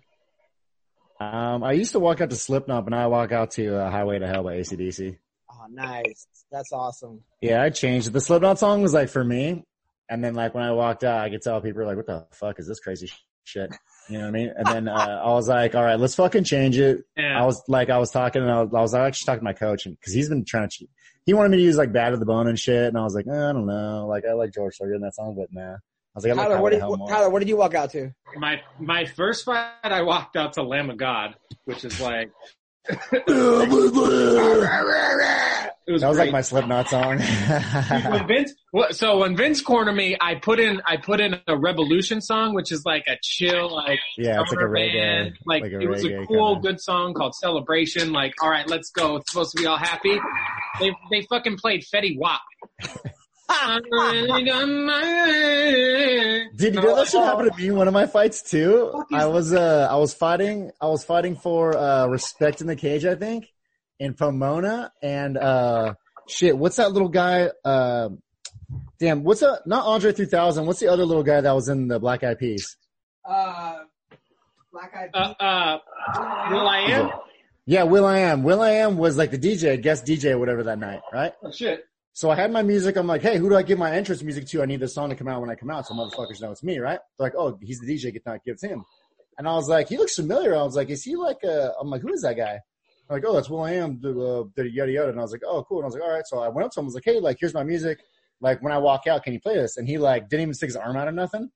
Um, I used to walk out to Slipknot, but now I walk out to uh, Highway to Hell by ACDC. Oh, nice. That's awesome. Yeah, I changed. The Slipknot song was like for me, and then like when I walked out, I could tell people were like, "What the fuck is this crazy shit?" You know what I mean? And then uh, I was like, "All right, let's fucking change it." Yeah. I was like, I was talking, and I was, I was actually talking to my coach, and because he's been trying to, cheat. he wanted me to use like "Bad to the Bone" and shit, and I was like, eh, I don't know, like I like George Thorogood in that song, but nah. I was like, I Tyler, Highway what did, what, more. Tyler, what did you walk out to? my my first fight, I walked out to Lamb of God, which is like it was That was great. like my Slipknot song. when Vince, so when Vince cornered me, I put in I put in a Rebelution song, which is like a chill, like yeah, it's like a reggae, band. Like, like a it was a cool, kinda. good song called Celebration. Like, all right, let's go. It's supposed to be all happy. They they fucking played Fetty Wap. Did you know that shit happened to me in one of my fights too? I was uh I was fighting I was fighting for uh respect in the cage, I think, in Pomona and uh shit, what's that little guy uh damn, what's that not Andre three thousand, what's the other little guy that was in the Black Eyed Peas? Uh, Black Eyed Uh, uh, will.i.am? Yeah, will.i.am. Will I Am was like the DJ, guest DJ, whatever that night, right? Oh shit. So I had my music. I'm like, hey, who do I give my entrance music to? I need this song to come out when I come out, so motherfuckers know it's me, right? They're like, oh, he's the DJ. Get not gives him. And I was like, he looks familiar. I was like, is he like a? I'm like, who is that guy? They're like, oh, that's will.i.am. The, uh, the yada yada. And I was like, oh, cool. And I was like, all right. So I went up to him. I was like, hey, like, here's my music. Like, when I walk out, can you play this? And he like didn't even stick his arm out or nothing.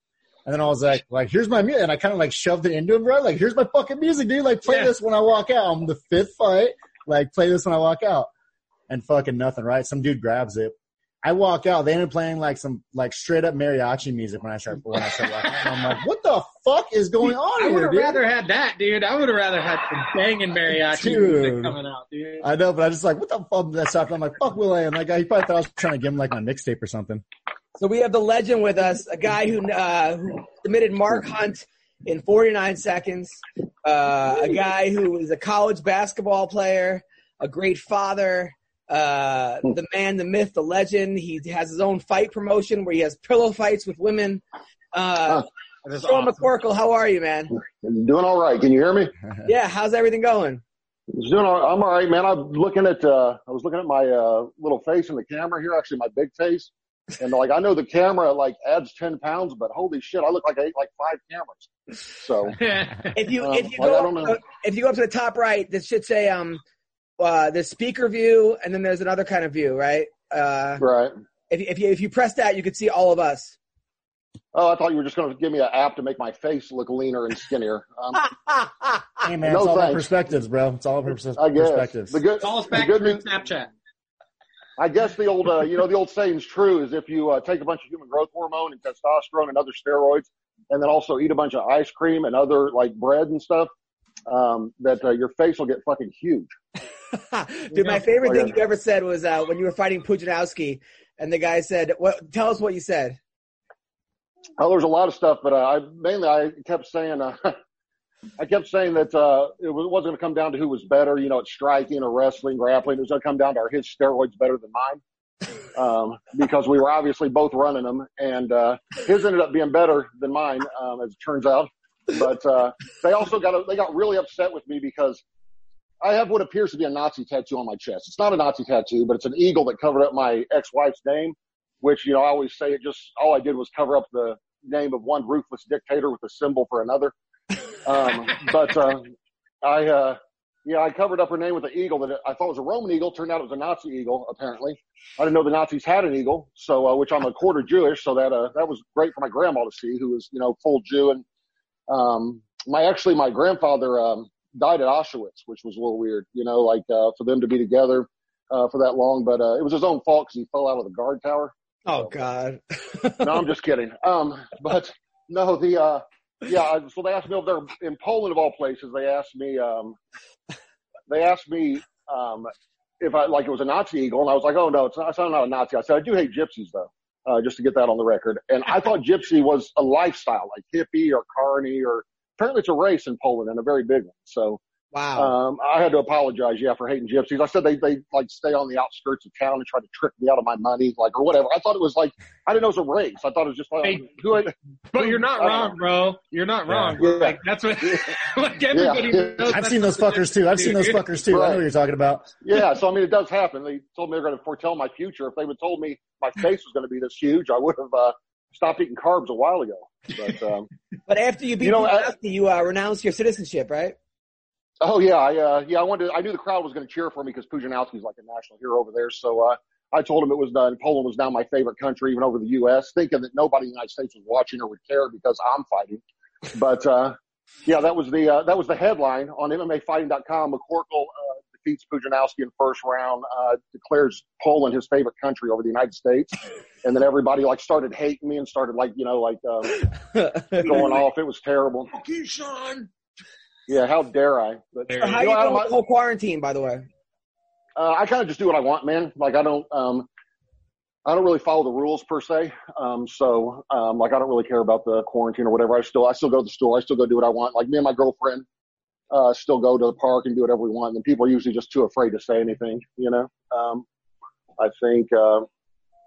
And then I was like, like, here's my music. And I kind of like shoved it into him, bro. Like, here's my fucking music, dude. Like, play Yeah. this when I walk out. I'm the fifth fight. Like, play this when I walk out. And fucking nothing, right? Some dude grabs it. I walk out. They ended up playing like some like straight up mariachi music when I start when I start walking. I'm like, what the fuck is going on I would have rather had that, dude. I would have rather had some banging mariachi Dude. music coming out, dude. I know, but I just like, what the fuck? That stuff. I'm like, fuck will.i.am that guy. He probably thought I was trying to give him like my mixtape or something. So we have the legend with us, a guy who uh, who submitted Mark Hunt in 49 seconds, uh, a guy who is a college basketball player, a great father, uh, the man, the myth, the legend. He has his own fight promotion where he has pillow fights with women. Uh, That's Sean awesome. McCorkle, how are you, man? Doing all right. Can you hear me? Yeah, how's everything going? It's doing all, I'm all right, man. I'm looking at, uh, I was looking at my, uh, little face in the camera here, actually my big face. And like, I know the camera like adds 10 pounds, but holy shit, I look like I ate like five cameras. So, If you Um, if you like, I go don't up know. if you go up to the top right, this should say um uh the speaker view, and then there's another kind of view, right? Uh, right. if you, if you if you press that, you could see all of us. Oh, I thought you were just going to give me an app to make my face look leaner and skinnier. Um, Hey man, No it's all about perspectives, bro. It's all about pers- I guess perspectives. the good, Call us the good news, Snapchat. I guess the old, uh, you know, the old saying's true is if you uh, take a bunch of human growth hormone and testosterone and other steroids, and then also eat a bunch of ice cream and other like bread and stuff, um, that uh, your face will get fucking huge. Dude, my favorite Oh, thing yeah. you ever said was uh, when you were fighting Pudzianowski, and the guy said, "What? Tell us what you said." Oh, there's a lot of stuff, but uh, I mainly I kept saying uh, I kept saying that uh, it was- wasn't going to come down to who was better, you know, at striking or wrestling, grappling. It was going to come down to are his steroids better than mine, um, because we were obviously both running them, and uh, his ended up being better than mine, um, as it turns out. But uh, they also got they got really upset with me because I have what appears to be a Nazi tattoo on my chest. It's not a Nazi tattoo, but it's an eagle that covered up my ex-wife's name, which, you know, I always say it just, all I did was cover up the name of one ruthless dictator with a symbol for another. Um, but, uh, I, uh, yeah, I covered up her name with an eagle that I thought was a Roman eagle. Turned out it was a Nazi eagle, apparently. I didn't know the Nazis had an eagle. So, uh, which I'm a quarter Jewish. So that, uh, that was great for my grandma to see who was, you know, full Jew. And, um, my, actually, my grandfather, um, died at Auschwitz, which was a little weird, you know, like, uh, for them to be together, uh, for that long, but, uh, it was his own fault because he fell out of the guard tower. Oh God. No, I'm just kidding. Um, but no, the, uh, yeah, so they asked me if they're in Poland of all places, they asked me, um, they asked me, um, if I, like it was a Nazi eagle and I was like, oh no, it's not, it's not a Nazi. I said, I do hate gypsies though, uh, just to get that on the record. And I thought gypsy was a lifestyle, like hippie or carny or apparently it's a race in Poland and a very big one. So, wow. um, I had to apologize, yeah, for hating gypsies. I said they, they like stay on the outskirts of town and try to trick me out of my money, like, or whatever. I thought it was like, I didn't know it was a race. I thought it was just like, Hey, who I, But you're not I don't wrong, bro. You're not wrong. Yeah. Like that's what like everybody Yeah. knows. I've seen those fuckers too. I've seen those fuckers too. I know what you're talking about. yeah. So, I mean, it does happen. They told me they're going to foretell my future. If they would told me my face was going to be this huge, I would have, uh, stopped eating carbs a while ago. But, um, But after you beat You know, I- you uh, renounced your citizenship, right? Oh yeah, I uh, yeah, I wanted. I knew the crowd was going to cheer for me because Pudzianowski's like a national hero over there. So uh, I told him it was done. Poland was now my favorite country, even over the U.S. Thinking that nobody in the United States was watching or would care because I'm fighting. But uh, yeah, that was the uh, that was the headline on MMAfighting.com. McCorkle uh, defeats Pudzianowski in first round, uh, declares Poland his favorite country over the United States, and then everybody like started hating me and started like you know like um, going off. It was terrible. Keyshawn. Yeah, how dare I? But So how You you know, I doing don't with whole quarantine, by the way? Uh, I kind of just do what I want, man. Like I don't, um, I don't really follow the rules per se. Um, so, um, like I don't really care about the quarantine or whatever. I still, I still go to the store. I still go do what I want. Like me and my girlfriend, uh, still go to the park and do whatever we want. And people are usually just too afraid to say anything, you know? Um, I think, uh,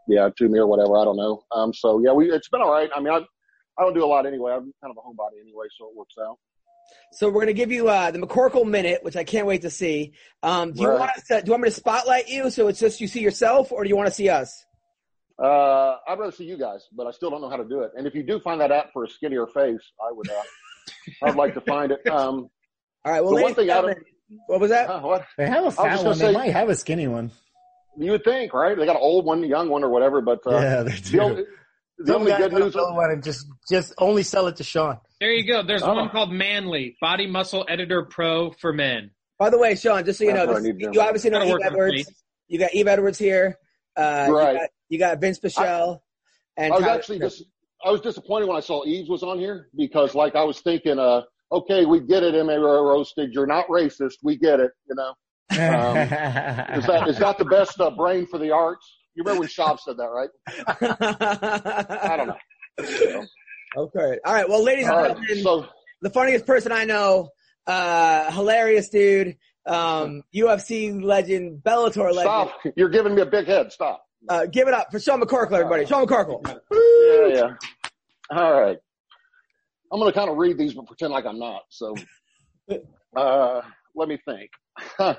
yeah, to me or whatever. I don't know. Um, so yeah, we, it's been all right. I mean, I, I don't do a lot anyway. I'm kind of a homebody anyway, so it works out. So we're gonna give you uh, the McCorkle minute, which I can't wait to see. Um, do you Right. want us to, do you want me to spotlight you so it's just you see yourself, or do you want to see us? Uh, I'd rather see you guys, but I still don't know how to do it. And if you do find that app for a skinnier face, I would, uh, I'd like to find it. Um, All right. Well, The one thing and I don't- what was that? huh, what? They have a fat one. gonna They might have a skinny one. You would think, right? They got an old one, a young one, or whatever. But uh, yeah, they the do. only, the Some only good news. one and just just only sell it to Sean. There you go. There's Oh. one called Manly Body Muscle Editor Pro for Men. By the way, Sean, just so you That's know, this, you obviously know Yves Edwards. me. You got Yves Edwards here. Uh, Right. You got, You got Vince Pichel. and I was Tyler actually Smith. just I was disappointed when I saw Eves was on here because like I was thinking, uh, okay, we get it, M.A. Roasted. You're not racist. We get it. You know, um, is that is that the best uh, brain for the arts? You remember when Schaub said that, right? I don't know. Okay. All right. Well, ladies and All right, gentlemen, so the funniest person I know, uh, hilarious dude, um, UFC legend, Bellator legend. stop. You're giving me a big head. Stop. Uh, give it up for Sean McCorkle, everybody. Sean McCorkle. Yeah, yeah. All right. I'm going to kind of read these, but pretend like I'm not. So, uh, let me think. let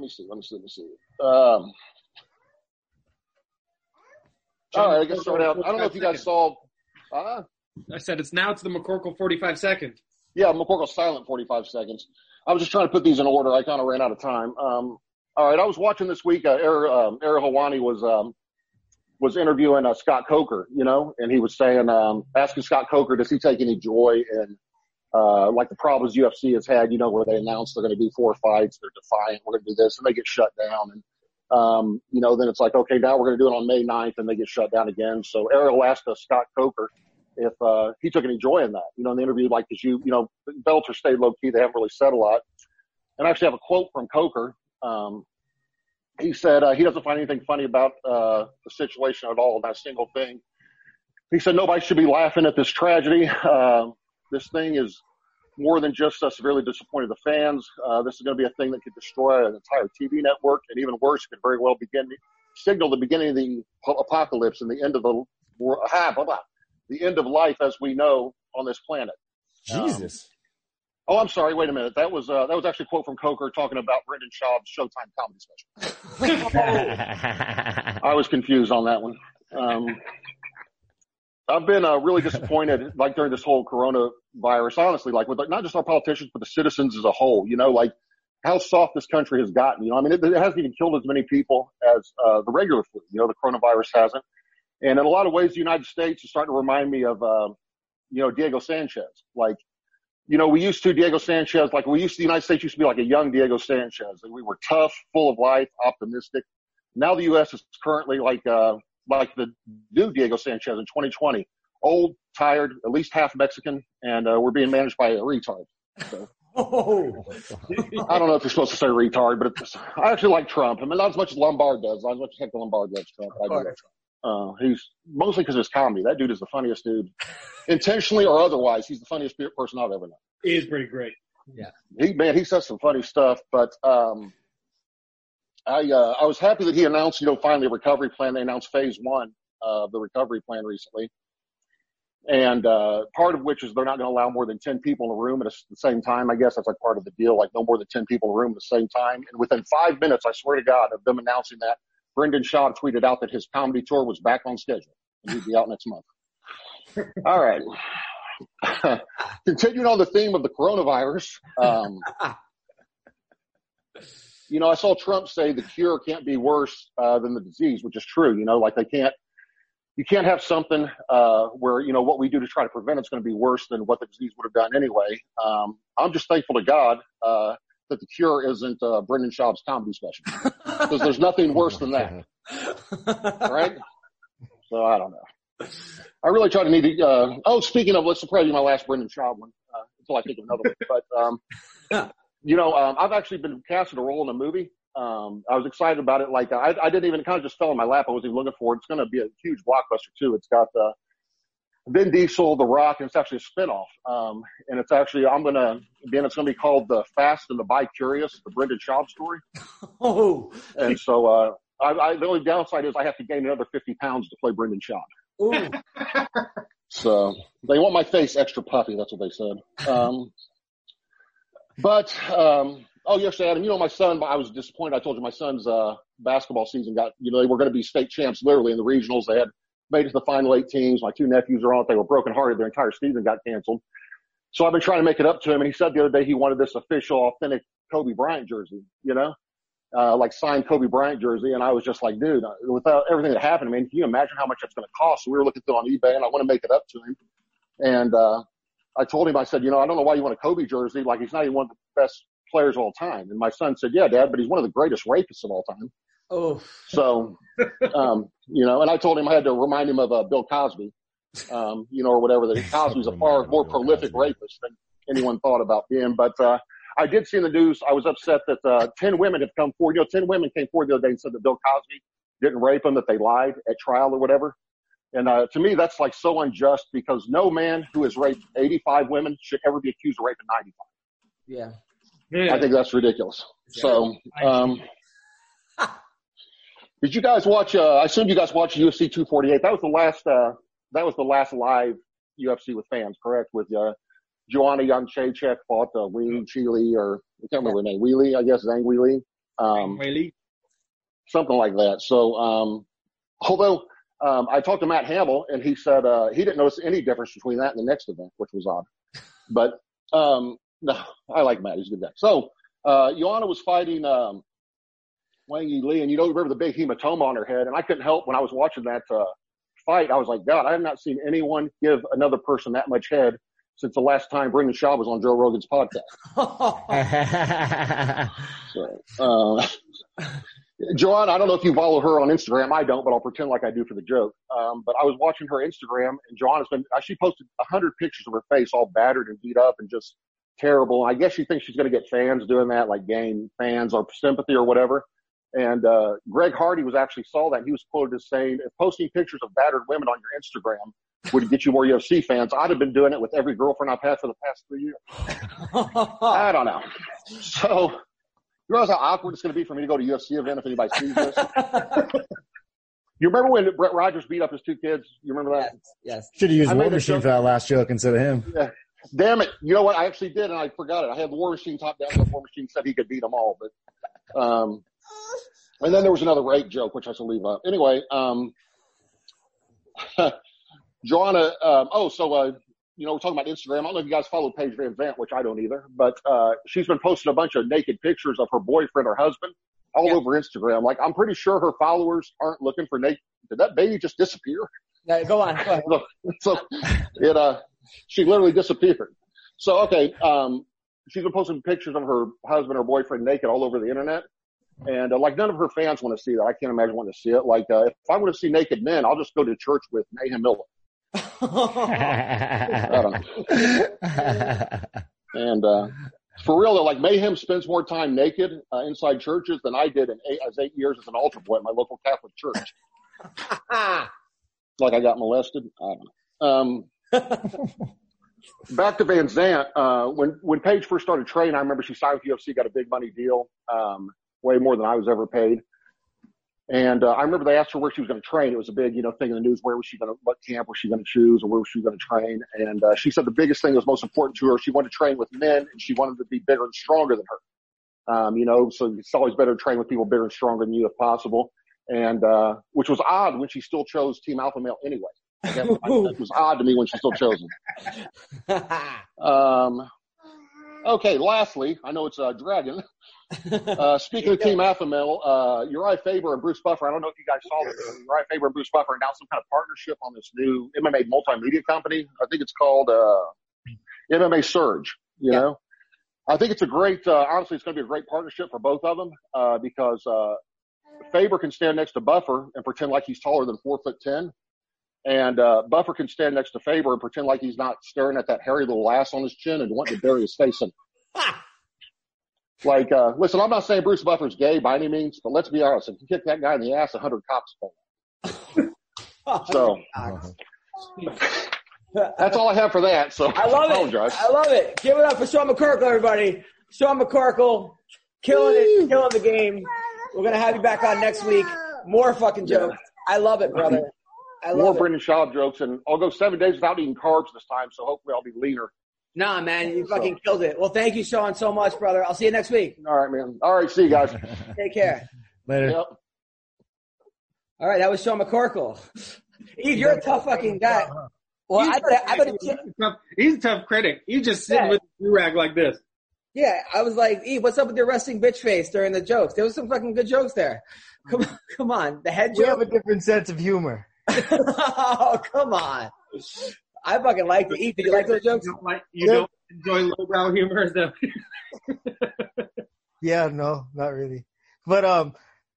me see. Let me see. Let me see. Um, all right. I guess start out. I don't know if you guys saw. Uh, I said it's now to the McCorkle 45 seconds. yeah, McCorkle's silent 45 seconds. I was just trying to put these in order. I kind of ran out of time. Um, all right. I was watching this week. Uh, Eric, um, Eric Helwani was um, was interviewing uh, Scott Coker, you know, and he was saying, um, asking Scott Coker, does he take any joy in, uh, like the problems UFC has had, you know, where they announce they're going to do four fights, they're defiant, we're going to do this, and they get shut down. And, um, you know, then it's like, okay, now we're going to do it on May 9th, and they get shut down again. So Ariel asked us, Scott Coker, if, uh, he took any joy in that, you know, in the interview, like, cause you, you know, Bellator stayed low key. They haven't really said a lot. And I actually have a quote from Coker. Um, he said uh, he doesn't find anything funny about uh, the situation at all, not a single thing. He said nobody should be laughing at this tragedy. Uh, this thing is more than just uh, severely disappointed the fans. Uh, this is going to be a thing that could destroy an entire TV network, and even worse, could very well begin signal the beginning of the apocalypse and the end of the ah, blah, blah, the end of life as we know on this planet. Jesus. Oh, I'm sorry. Wait a minute. That was uh, that was actually a quote from Coker talking about Brendan Schaub's Showtime comedy special. I was confused on that one. Um, I've been uh, really disappointed, like during this whole coronavirus, honestly, like with like, not just our politicians, but the citizens as a whole. You know, like how soft this country has gotten. You know, I mean, it, it hasn't even killed as many people as uh, the regular flu. You know, the coronavirus hasn't. And in a lot of ways, the United States is starting to remind me of, uh, you know, Diego Sanchez. Like, you know, we used to Diego Sanchez, like we used to, the United States used to be like a young Diego Sanchez. And we were tough, full of life, optimistic. Now the U.S. is currently like, uh, like the new Diego Sanchez in 2020. Old, tired, at least half Mexican, and uh, we're being managed by a retard. So, Oh, I don't know if you're supposed to say retard, but it's, I actually like Trump. I mean, not as much as Lombard does. Not as much as Hector Lombard loves Trump. I do love Trump. Uh, he's mostly because of his comedy. That dude is the funniest dude, intentionally or otherwise. He's the funniest person I've ever known. It is pretty great. Yeah. He man, he says some funny stuff. But um, I uh, I was happy that he announced, you know, finally a recovery plan. They announced phase one of the recovery plan recently, and uh, part of which is they're not going to allow more than ten people in a room at the same time. I guess that's like part of the deal, like no more than ten people in a room at the same time. And within five minutes, I swear to God, of them announcing that, Brendan Schaub tweeted out that his comedy tour was back on schedule and he'd be out next month. All right. Continuing on the theme of the coronavirus, um, you know, I saw Trump say the cure can't be worse uh, than the disease, which is true. You know, like they can't, you can't have something uh, where you know what we do to try to prevent it's going to be worse than what the disease would have done anyway. Um, I'm just thankful to God uh, that the cure isn't uh, Brendan Schaub's comedy special because there's nothing worse than that, right? So I don't know. I really try to need to. Uh, oh, speaking of, let's surprise you my last Brendan Schaub one uh, until I think of another one. But um, you know, um, I've actually been casted a role in a movie. Um, I was excited about it. Like I, I didn't even kind of just fell in my lap. I wasn't even looking for it. It's going to be a huge blockbuster too. It's got uh, Vin Diesel, The Rock, and it's actually a spinoff. Um, and it's actually I'm going to Ben. It's going to be called The Fast and the Bi Curious, the Brendan Schaub story. oh, And so uh, I, I, the only downside is I have to gain another 50 pounds to play Brendan Schaub. ooh. So they want my face extra puffy. That's what they said. Um, but um, oh yes, Adam. You know my son. I was disappointed. I told you my son's uh, basketball season got. You know they were going to be state champs literally in the regionals. They had made it to the final eight teams. My two nephews are on it. They were brokenhearted. Their entire season got canceled. So I've been trying to make it up to him. And he said the other day he wanted this official, authentic Kobe Bryant jersey. You know. Uh, like signed Kobe Bryant jersey, and I was just like, dude, without everything that happened, I mean, can you imagine how much that's going to cost? So we were looking through on eBay, and I want to make it up to him. And uh, I told him, I said, you know, I don't know why you want a Kobe jersey. Like he's not even one of the best players of all time. And my son said, yeah, Dad, but he's one of the greatest rapists of all time. Oh, So, um, you know, and I told him I had to remind him of uh, Bill Cosby, um, you know, or whatever. That Cosby's a far more prolific rapist than anyone thought about being. But uh, I did see in the news. I was upset that uh, ten women have come forward. You know, ten women came forward the other day and said that Bill Cosby didn't rape them, that they lied at trial or whatever. And uh, to me, that's like so unjust because no man who has raped 85 women should ever be accused of raping 95. yeah. Yeah. I think that's ridiculous. So, um, did you guys watch? Uh, I assume you guys watched UFC 248. That was the last. Uh, that was the last live UFC with fans, correct? With uh, Joanna Jędrzejczyk fought uh, Wing Chili, or I can't remember her name. Wheelie, I guess Zhang Weili, um, Really? something like that. So, um, although um, I talked to Matt Hamill, and he said uh, he didn't notice any difference between that and the next event, which was odd. But um, no, I like Matt. He's a good guy. So, uh, Joanna was fighting um, Wang Yi Lee, and you don't remember the big hematoma on her head. And I couldn't help when I was watching that uh, fight. I was like, God, I have not seen anyone give another person that much head since the last time Brendan Schaub was on Joe Rogan's podcast. So, uh, Joanna, I don't know if you follow her on Instagram. I don't, but I'll pretend like I do for the joke. Um, but I was watching her Instagram, and Joanna's been, uh, she posted a hundred pictures of her face all battered and beat up and just terrible. I guess she thinks she's going to get fans doing that, like gain fans or sympathy or whatever. And uh, Greg Hardy was actually saw that. He was quoted as saying, "If posting pictures of battered women on your Instagram would get you more UFC fans, I'd have been doing it with every girlfriend I've had for the past three years." I don't know. So, you realize how awkward it's going to be for me to go to UFC event if anybody sees this? you remember when Brett Rogers beat up his two kids? You remember that? yes. Should have used I War Machine for that last joke instead of him. Yeah. Damn it. You know what? I actually did, and I forgot it. I had the War Machine top down. The War Machine said he could beat them all, but, um, and then there was another rape joke, which I should leave up. Anyway, um, Joanna, um, oh, so, uh, you know, we're talking about Instagram. I don't know if you guys follow Paige Van Zant, which I don't either, but, uh, she's been posting a bunch of naked pictures of her boyfriend or husband all Yeah. over Instagram. Like, I'm pretty sure her followers aren't looking for naked. Did that baby just disappear? Yeah, go on. Go so, so it uh she literally disappeared. So okay, um she's been posting pictures of her husband or boyfriend naked all over the internet. And uh, like none of her fans want to see that. I can't imagine wanting to see it. Like uh, if I want to see naked men, I'll just go to church with Mayhem Miller. I don't know. And uh for real though, like Mayhem spends more time naked uh, inside churches than I did in eight, as eight years as an altar boy at my local Catholic church. like I got molested. I don't know. Um, back to Van Zant. Uh, when when Paige first started training, I remember she signed with UFC, got a big money deal, um, way more than I was ever paid. And uh, I remember they asked her where she was going to train. It was a big, you know, thing in the news. Where was she going to? What camp was she going to choose, or where was she going to train? And uh, she said the biggest thing that was most important to her. She wanted to train with men, and she wanted to be bigger and stronger than her. Um, you know, so it's always better to train with people bigger and stronger than you if possible. And uh, which was odd when she still chose Team Alpha Male anyway. That, that was odd to me when she still chose him. Um, okay, lastly, I know it's uh, Dragon. Uh, speaking of Team Alpha Male, uh, Uriah Faber and Bruce Buffer, I don't know if you guys saw this. Uriah Faber and Bruce Buffer announced some kind of partnership on this new MMA multimedia company. I think it's called uh, MMA Surge, you Yeah. know? I think it's a great, uh, honestly, it's going to be a great partnership for both of them uh, because uh, Faber can stand next to Buffer and pretend like he's taller than four foot ten. And uh, Buffer can stand next to Faber and pretend like he's not staring at that hairy little ass on his chin and wanting to bury his face in. it. Like, uh, listen, I'm not saying Bruce Buffer's gay by any means, but let's be honest. If you kick that guy in the ass, a hundred cops fall. So that's all I have for that. So I love it. apologize. I love it. Give it up for Sean McCorkle, everybody. Sean McCorkle, killing it, killing the game. We're gonna have you back on next week. More fucking jokes. I love it, brother. I More love it. Brendan Schaub jokes, and I'll go seven days without eating carbs this time. So hopefully I'll be leaner. Nah, man, you fucking killed it. Well, thank you, Sean, so much, brother. I'll see you next week. All right, man. All right, see you guys. Take care. Later. Yep. All right, that was Sean McCorkle. Yves, you're a tough fucking guy. Well, I better, I better tip. He's a tough- He's a tough critic. He's just sitting Yeah. with the rag like this. Yeah, I was like, Yves, what's up with your resting bitch face during the jokes? There was some fucking good jokes there. Come on, come on. The head We have a different sense of humor. Oh, come on. I fucking like it. Yves, did you like those jokes? You don't like you Yeah. don't enjoy lowbrow humor, is that? Yeah, no, not really. But um,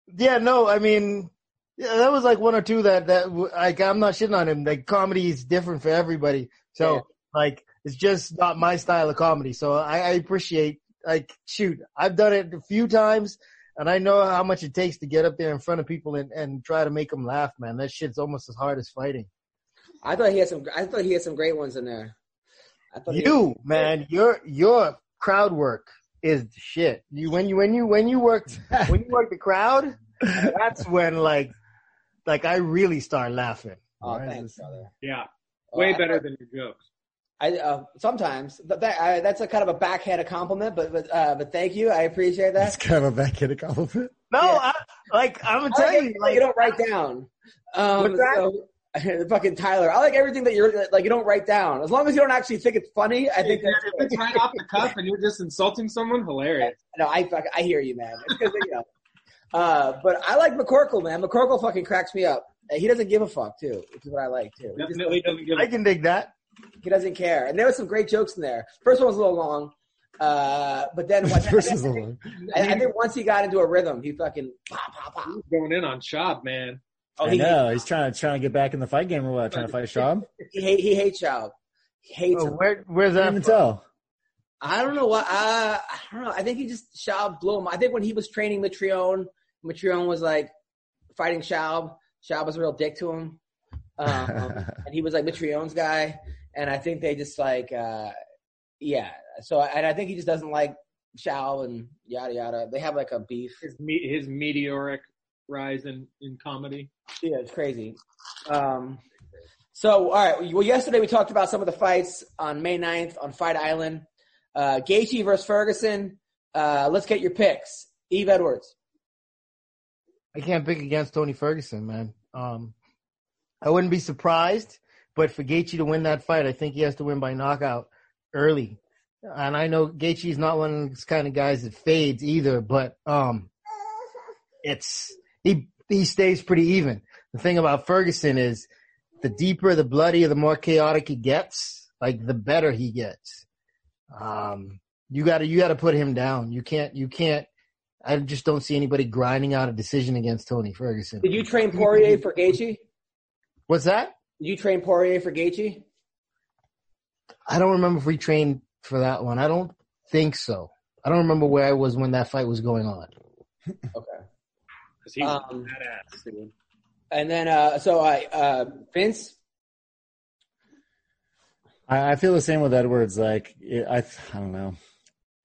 yeah, no, I mean, yeah, that was like one or two that that like I'm not shitting on him. Like comedy is different for everybody, so Yeah. like it's just not my style of comedy. So I, I appreciate like shoot, I've done it a few times. And I know how much it takes to get up there in front of people and, and try to make them laugh, man. That shit's almost as hard as fighting. I thought he had some. I thought he had some great ones in there. I thought he- You, man, your your crowd work is the shit. You when you when you when you work when you work the crowd, that's when like like I really start laughing. Oh, Right. thanks, brother. Yeah, Oh, way I- better than your jokes. I uh, sometimes but that, I, that's a kind of a backhanded compliment, but but uh, but thank you. I appreciate that. It's kind of a backhanded compliment. No, Yeah. I, like I'm gonna tell like you, like you don't write down. Um, What's so- fucking Tyler. I like everything that you're like you don't write down. As long as you don't actually think it's funny, I think If that's it's right off the cuff and you're just insulting someone, hilarious. no. I fuck, I hear you, man. It's 'cause, you know. Uh, but I like McCorkle, man. McCorkle fucking cracks me up. He doesn't give a fuck too, which is what I like too. He, just- Definitely doesn't give I a can dig that. He doesn't care. And there were some great jokes in there. First one was a little long, uh, but then once, First is the one. I, I think once he got into a rhythm, he fucking pop pop pop. going in on Schaub, man. Oh, I he, know. He's trying to trying to get back in the fight game or what? Trying to fight Schaub? he hate he hates Schaub. He hates Oh, him. where where's I that? can't even from? tell. I don't know what. Uh, I don't know. I think he just Schaub blew him. I think when he was training Mitrione, Mitrione was like fighting Schaub. Schaub was a real dick to him, um, and he was like Mitrione's guy. And I think they just like, uh, yeah. So and I think he just doesn't like Schaub and yada yada. They have like a beef. His me- his meteoric rise in in comedy. Yeah, it's crazy. Um, so, all right. Well, yesterday we talked about some of the fights on May 9th on Fight Island. Uh, Gaethje versus Ferguson. Uh, let's get your picks. Yves Edwards. I can't pick against Tony Ferguson, man. Um, I wouldn't be surprised, but for Gaethje to win that fight, I think he has to win by knockout early. And I know Gaethje's not one of those kind of guys that fades either, but um, it's he he stays pretty even. The thing about Ferguson is the deeper, the bloodier, the more chaotic he gets, like the better he gets. Um, you gotta you gotta put him down. You can't you can't. I just don't see anybody grinding out a decision against Tony Ferguson. Did you train Poirier for Gaethje? What's that? Did you train Poirier for Gaethje? I don't remember if we trained for that one. I don't think so. I don't remember where I was when that fight was going on. Okay. Because he's Um, badass, dude. And then, uh, so I, uh, Vince. I, I feel the same with Edwards. Like it, I, I don't know.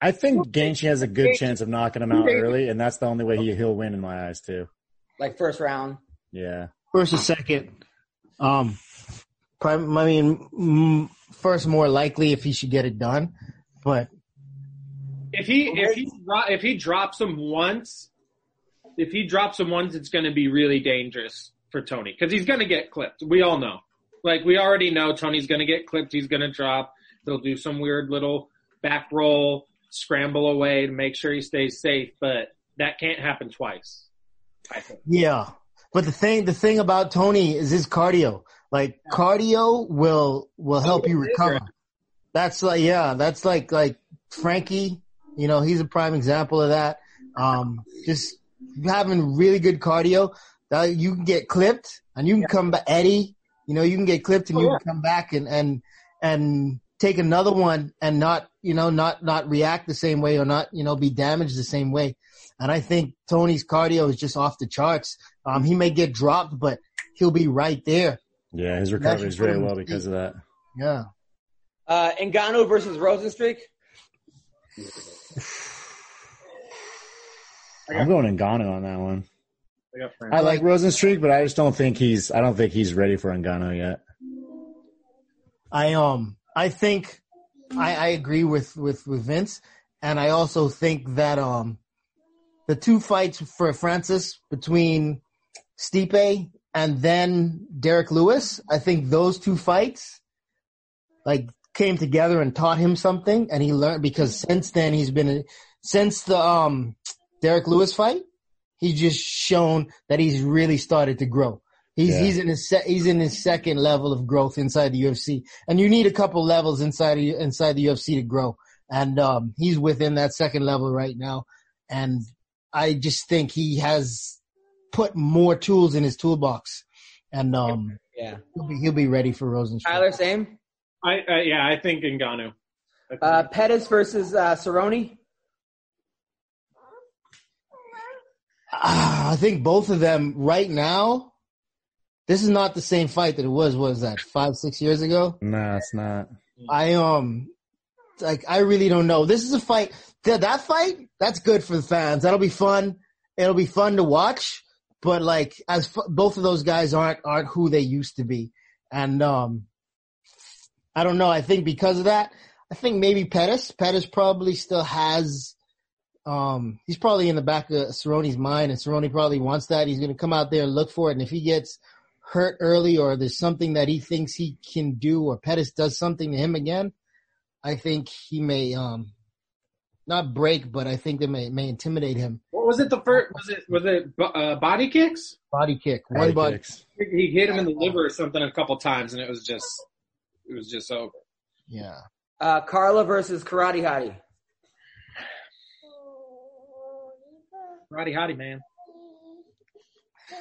I think Gaethje has a good chance of knocking him out early, and that's the only way he, he'll win in my eyes too. Like first round. Yeah, First or second. Um, prim- I mean, first more likely if he should get it done, but If he if he dro- if he drops him once, if he drops him once, it's going to be really dangerous for Tony because he's going to get clipped. We all know. Like we already know, Tony's going to get clipped. He's going to drop. He'll do some weird little back roll, scramble away to make sure he stays safe. But that can't happen twice. I think. yeah. But the thing, the thing about Tony is his cardio. Like cardio will will help you recover. That's like yeah, that's like like Frankie. You know, he's a prime example of that. Um, just having really good cardio, that you can get clipped and you can come back. Eddie, you know, you can get clipped and you can come back and and and take another one and not you know not not react the same way or not you know be damaged the same way. And I think Tony's cardio is just off the charts. Um, he may get dropped, but he'll be right there. yeah, his That recovery is put very well because of that. Yeah. Uh, Ngannou versus Rozenstruik. I'm going Ngannou on that one. I. I like Rozenstruik, but I just don't think he's. I don't think he's ready for Ngannou yet. I um I think I, I agree with, with, with Vince and I also think that um the two fights for Francis between Stipe and then Derrick Lewis, I think those two fights like came together and taught him something and he learned because since then he's been since the um Derrick Lewis fight, he's just shown that he's really started to grow. He's Yeah. he's in his se- he's in his second level of growth inside the UFC, and you need a couple levels inside of, inside the UFC to grow. And um, he's within that second level right now, and I just think he has put more tools in his toolbox, and um, Yeah. he'll be he'll be ready for Rozenstruik. Tyler, same. I uh, yeah, I think Ngannou. I Uh, Pettis versus uh, Cerrone. Ah, I think both of them right now. This is not the same fight that it was. What was that five six years ago? No, it's not. I um, like I really don't know. This is a fight. That that fight that's good for the fans. That'll be fun. It'll be fun to watch. But like, as f- both of those guys aren't aren't who they used to be, and um, I don't know. I think because of that, I think maybe Pettis. Pettis probably still has. Um, he's probably in the back of Cerrone's mind, and Cerrone probably wants that. He's going to come out there and look for it, and if he gets hurt early, or there's something that he thinks he can do, or Pettis does something to him again, I think he may um, not break, but I think they may may intimidate him. what was it? The first was it was it uh, body kicks? Body kick, one Body body. kicks. He hit him in the liver or something a couple times, and it was just it was just over. Yeah. Uh, Carla versus Karate Hottie. Roddy hottie man.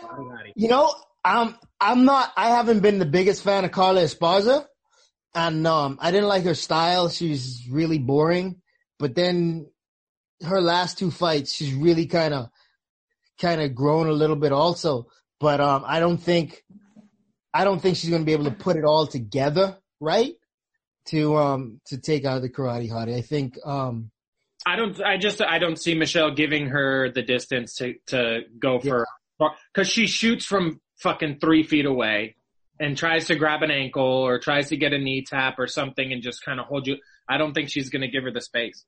Roddy hottie. You know, I'm I'm not. I haven't been the biggest fan of Carla Esparza, and um, I didn't like her style. She's really boring. But then her last two fights, she's really kind of kind of grown a little bit also. But um, I don't think I don't think she's going to be able to put it all together, right? To um to take out the karate hottie. I think um I don't. I just. I don't see Michelle giving her the distance to to go for because she shoots from fucking three feet away and tries to grab an ankle or tries to get a knee tap or something and just kind of hold you. I don't think she's going to give her the space.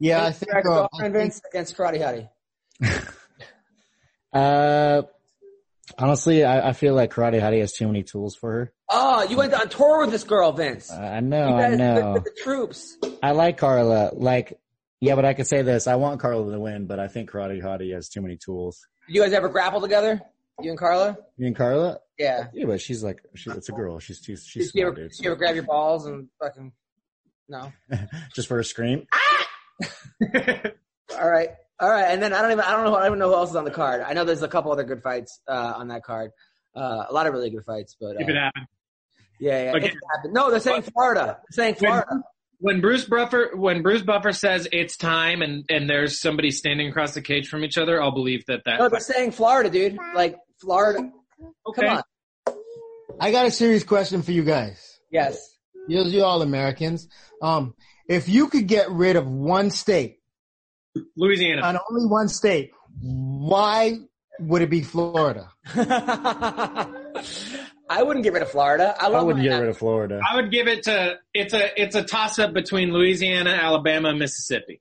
yeah, I think, uh, I Girlfriend think Vince against Karate Hottie. Uh, honestly, I, I feel like Karate Hottie has too many tools for her. Oh, you went on tour with this girl, Vince. I know, you I know. with, with the troops. I like Carla. Like, yeah, but I could say this: I want Carla to win, but I think Karate Hottie has too many tools. You guys ever grapple together? You and Carla? You and Carla? Yeah. Yeah, but she's like, she, it's a girl. She's too, she's Did you smart, ever, dude. did you ever grab your balls and fucking? No. Just for a scream. All right. All right. And then I don't even I don't know I don't know who else is on the card. I know there's a couple other good fights uh, on that card. Uh, a lot of really good fights, but uh, If it happened. yeah, yeah. Okay. It happened. No, they're saying Florida. They're saying Florida. When Bruce Buffer when Bruce Buffer says it's time and and there's somebody standing across the cage from each other, I'll believe that that. No, they're saying Florida, dude. Like Florida. okay. Come on. I got a serious question for you guys. Yes. You, you all Americans. Um, if you could get rid of one state, Louisiana. on only one state, why would it be Florida? I wouldn't get rid of Florida. I I wouldn't my- get rid of Florida. I would give it to it's a it's a toss up between Louisiana, Alabama, and Mississippi.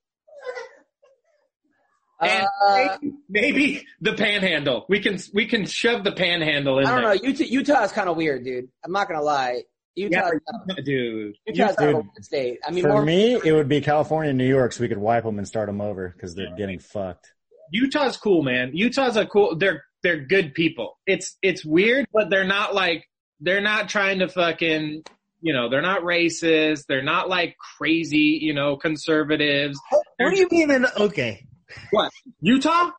And Uh, maybe, maybe the panhandle. We can we can shove the panhandle in I don't there. know. Utah, Utah is kind of weird, dude. I'm not gonna lie. Utah, Yeah, dude. Utah's dude. not a state. I mean, For more, me, it would be California and New York, so we could wipe them and start them over because they're getting fucked. Utah's cool, man. Utah's a cool. They're they're good people. It's it's weird, but they're not like they're not trying to fucking you know they're not racist. They're not like crazy you know conservatives. What do you mean? In, okay, What Utah?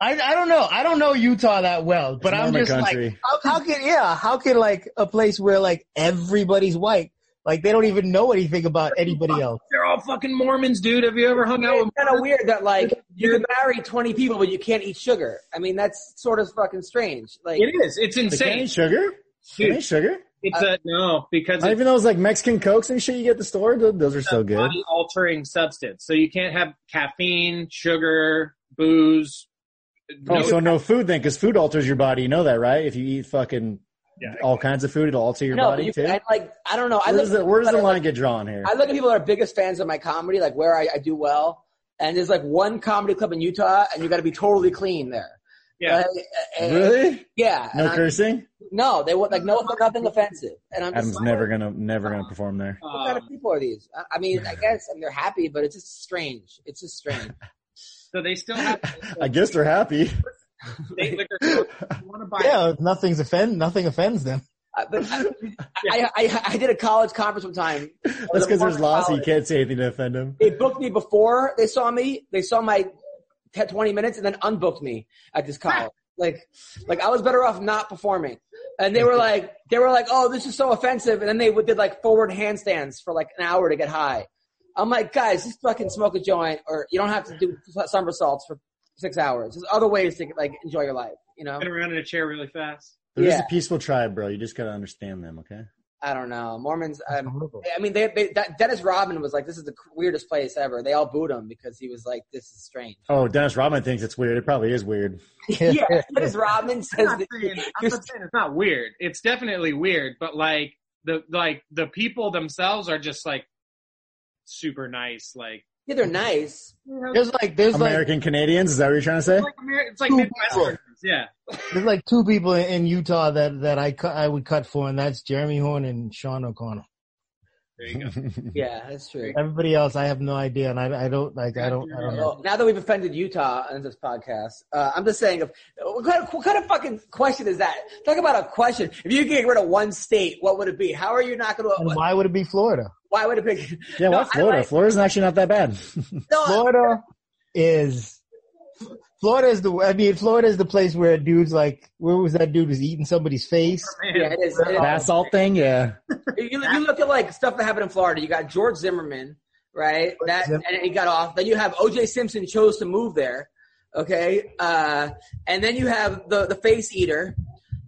I I don't know. I don't know Utah that well, but I'm just country. like, how, how can yeah? How can like a place where like everybody's white, like they don't even know anything about anybody else? They're all fucking Mormons, dude. Have you ever hung out with? it's kind of weird that like you can marry 20 people, but you can't eat sugar. I mean, that's sort of fucking strange. Like, It is. It's insane. sugar? They Dude, sugar? it's a no because Not it's even those like Mexican Cokes and shit you get at the store? Those those are so good. body altering substance. So you can't have caffeine, sugar, booze. Oh, no- so no food then, because food alters your body. You know that, right? If you eat fucking Yeah. all kinds of food, it'll alter your no, body you, too. I, like I don't know. I Where look does the, where does the that are, line get drawn here? I look at people that are biggest fans of my comedy, like where I, I do well, and there's like one comedy club in Utah, and you got to be totally clean there. yeah. Uh, Really? Yeah. No and I- cursing? no, they would like no nothing offensive, and I'm Adam's like, never gonna never gonna perform there. What kind of Um, people are these? I- I mean, I guess I mean, they're happy, but it's just strange. It's just strange. so they still have. I guess they're happy. state liquor stores. Want to buy Yeah, nothing's offend nothing offends them. Uh, but I, I, I, I did a college conference one time. That's because there's laws, you can't say anything to offend them. They booked me before they saw me. They saw my te- 20 minutes and then unbooked me at this college. Like, like I was better off not performing. And they were like, they were like, oh, this is so offensive. And then they did like forward handstands for like an hour to get high. I'm like, guys, just fucking smoke a joint, or you don't have to do somersaults for six hours. There's other ways to like enjoy your life. You know, Get around in a chair really fast. They're just Yeah. a peaceful tribe, bro. You just gotta understand them, okay? I don't know. Mormons. Um, I mean, they, they that, Dennis Rodman was like, this is the weirdest place ever. They all booed him because he was like, this is strange. Oh, Dennis Rodman thinks it's weird. It probably is weird. yeah, Dennis Rodman I'm says not, saying, I'm not saying it's not weird. It's definitely weird, but like the like the people themselves are just like super nice. Like Yeah, they're nice. There's like there's like American Canadians, is that what you're trying to say? it's like, Ameri- it's like Midwesterners. Yeah. there's like two people in Utah that that I cut I would cut for, and that's Jeremy Horn and Sean O'Connell. There you go. Yeah, that's true. Everybody else, I have no idea, and I I don't like I don't I don't know. Well, now that we've offended Utah in this podcast, uh, I'm just saying, if, what, kind of, what kind of fucking question is that? Talk about a question. If you could get rid of one state, what would it be? How are you not going to? why would it be Florida? Why would it be? Yeah, No, why I Florida? like- Florida's actually not that bad. No, Florida is Florida is the I mean Florida is the place where dudes like where was that dude was eating somebody's face? yeah, it is. It is. Bath thing, yeah. you, you look at like stuff that happened in Florida. You got George Zimmerman, right? That Zim- and he got off. Then you have O.J. Simpson chose to move there. Okay, uh, and then you have the the face eater.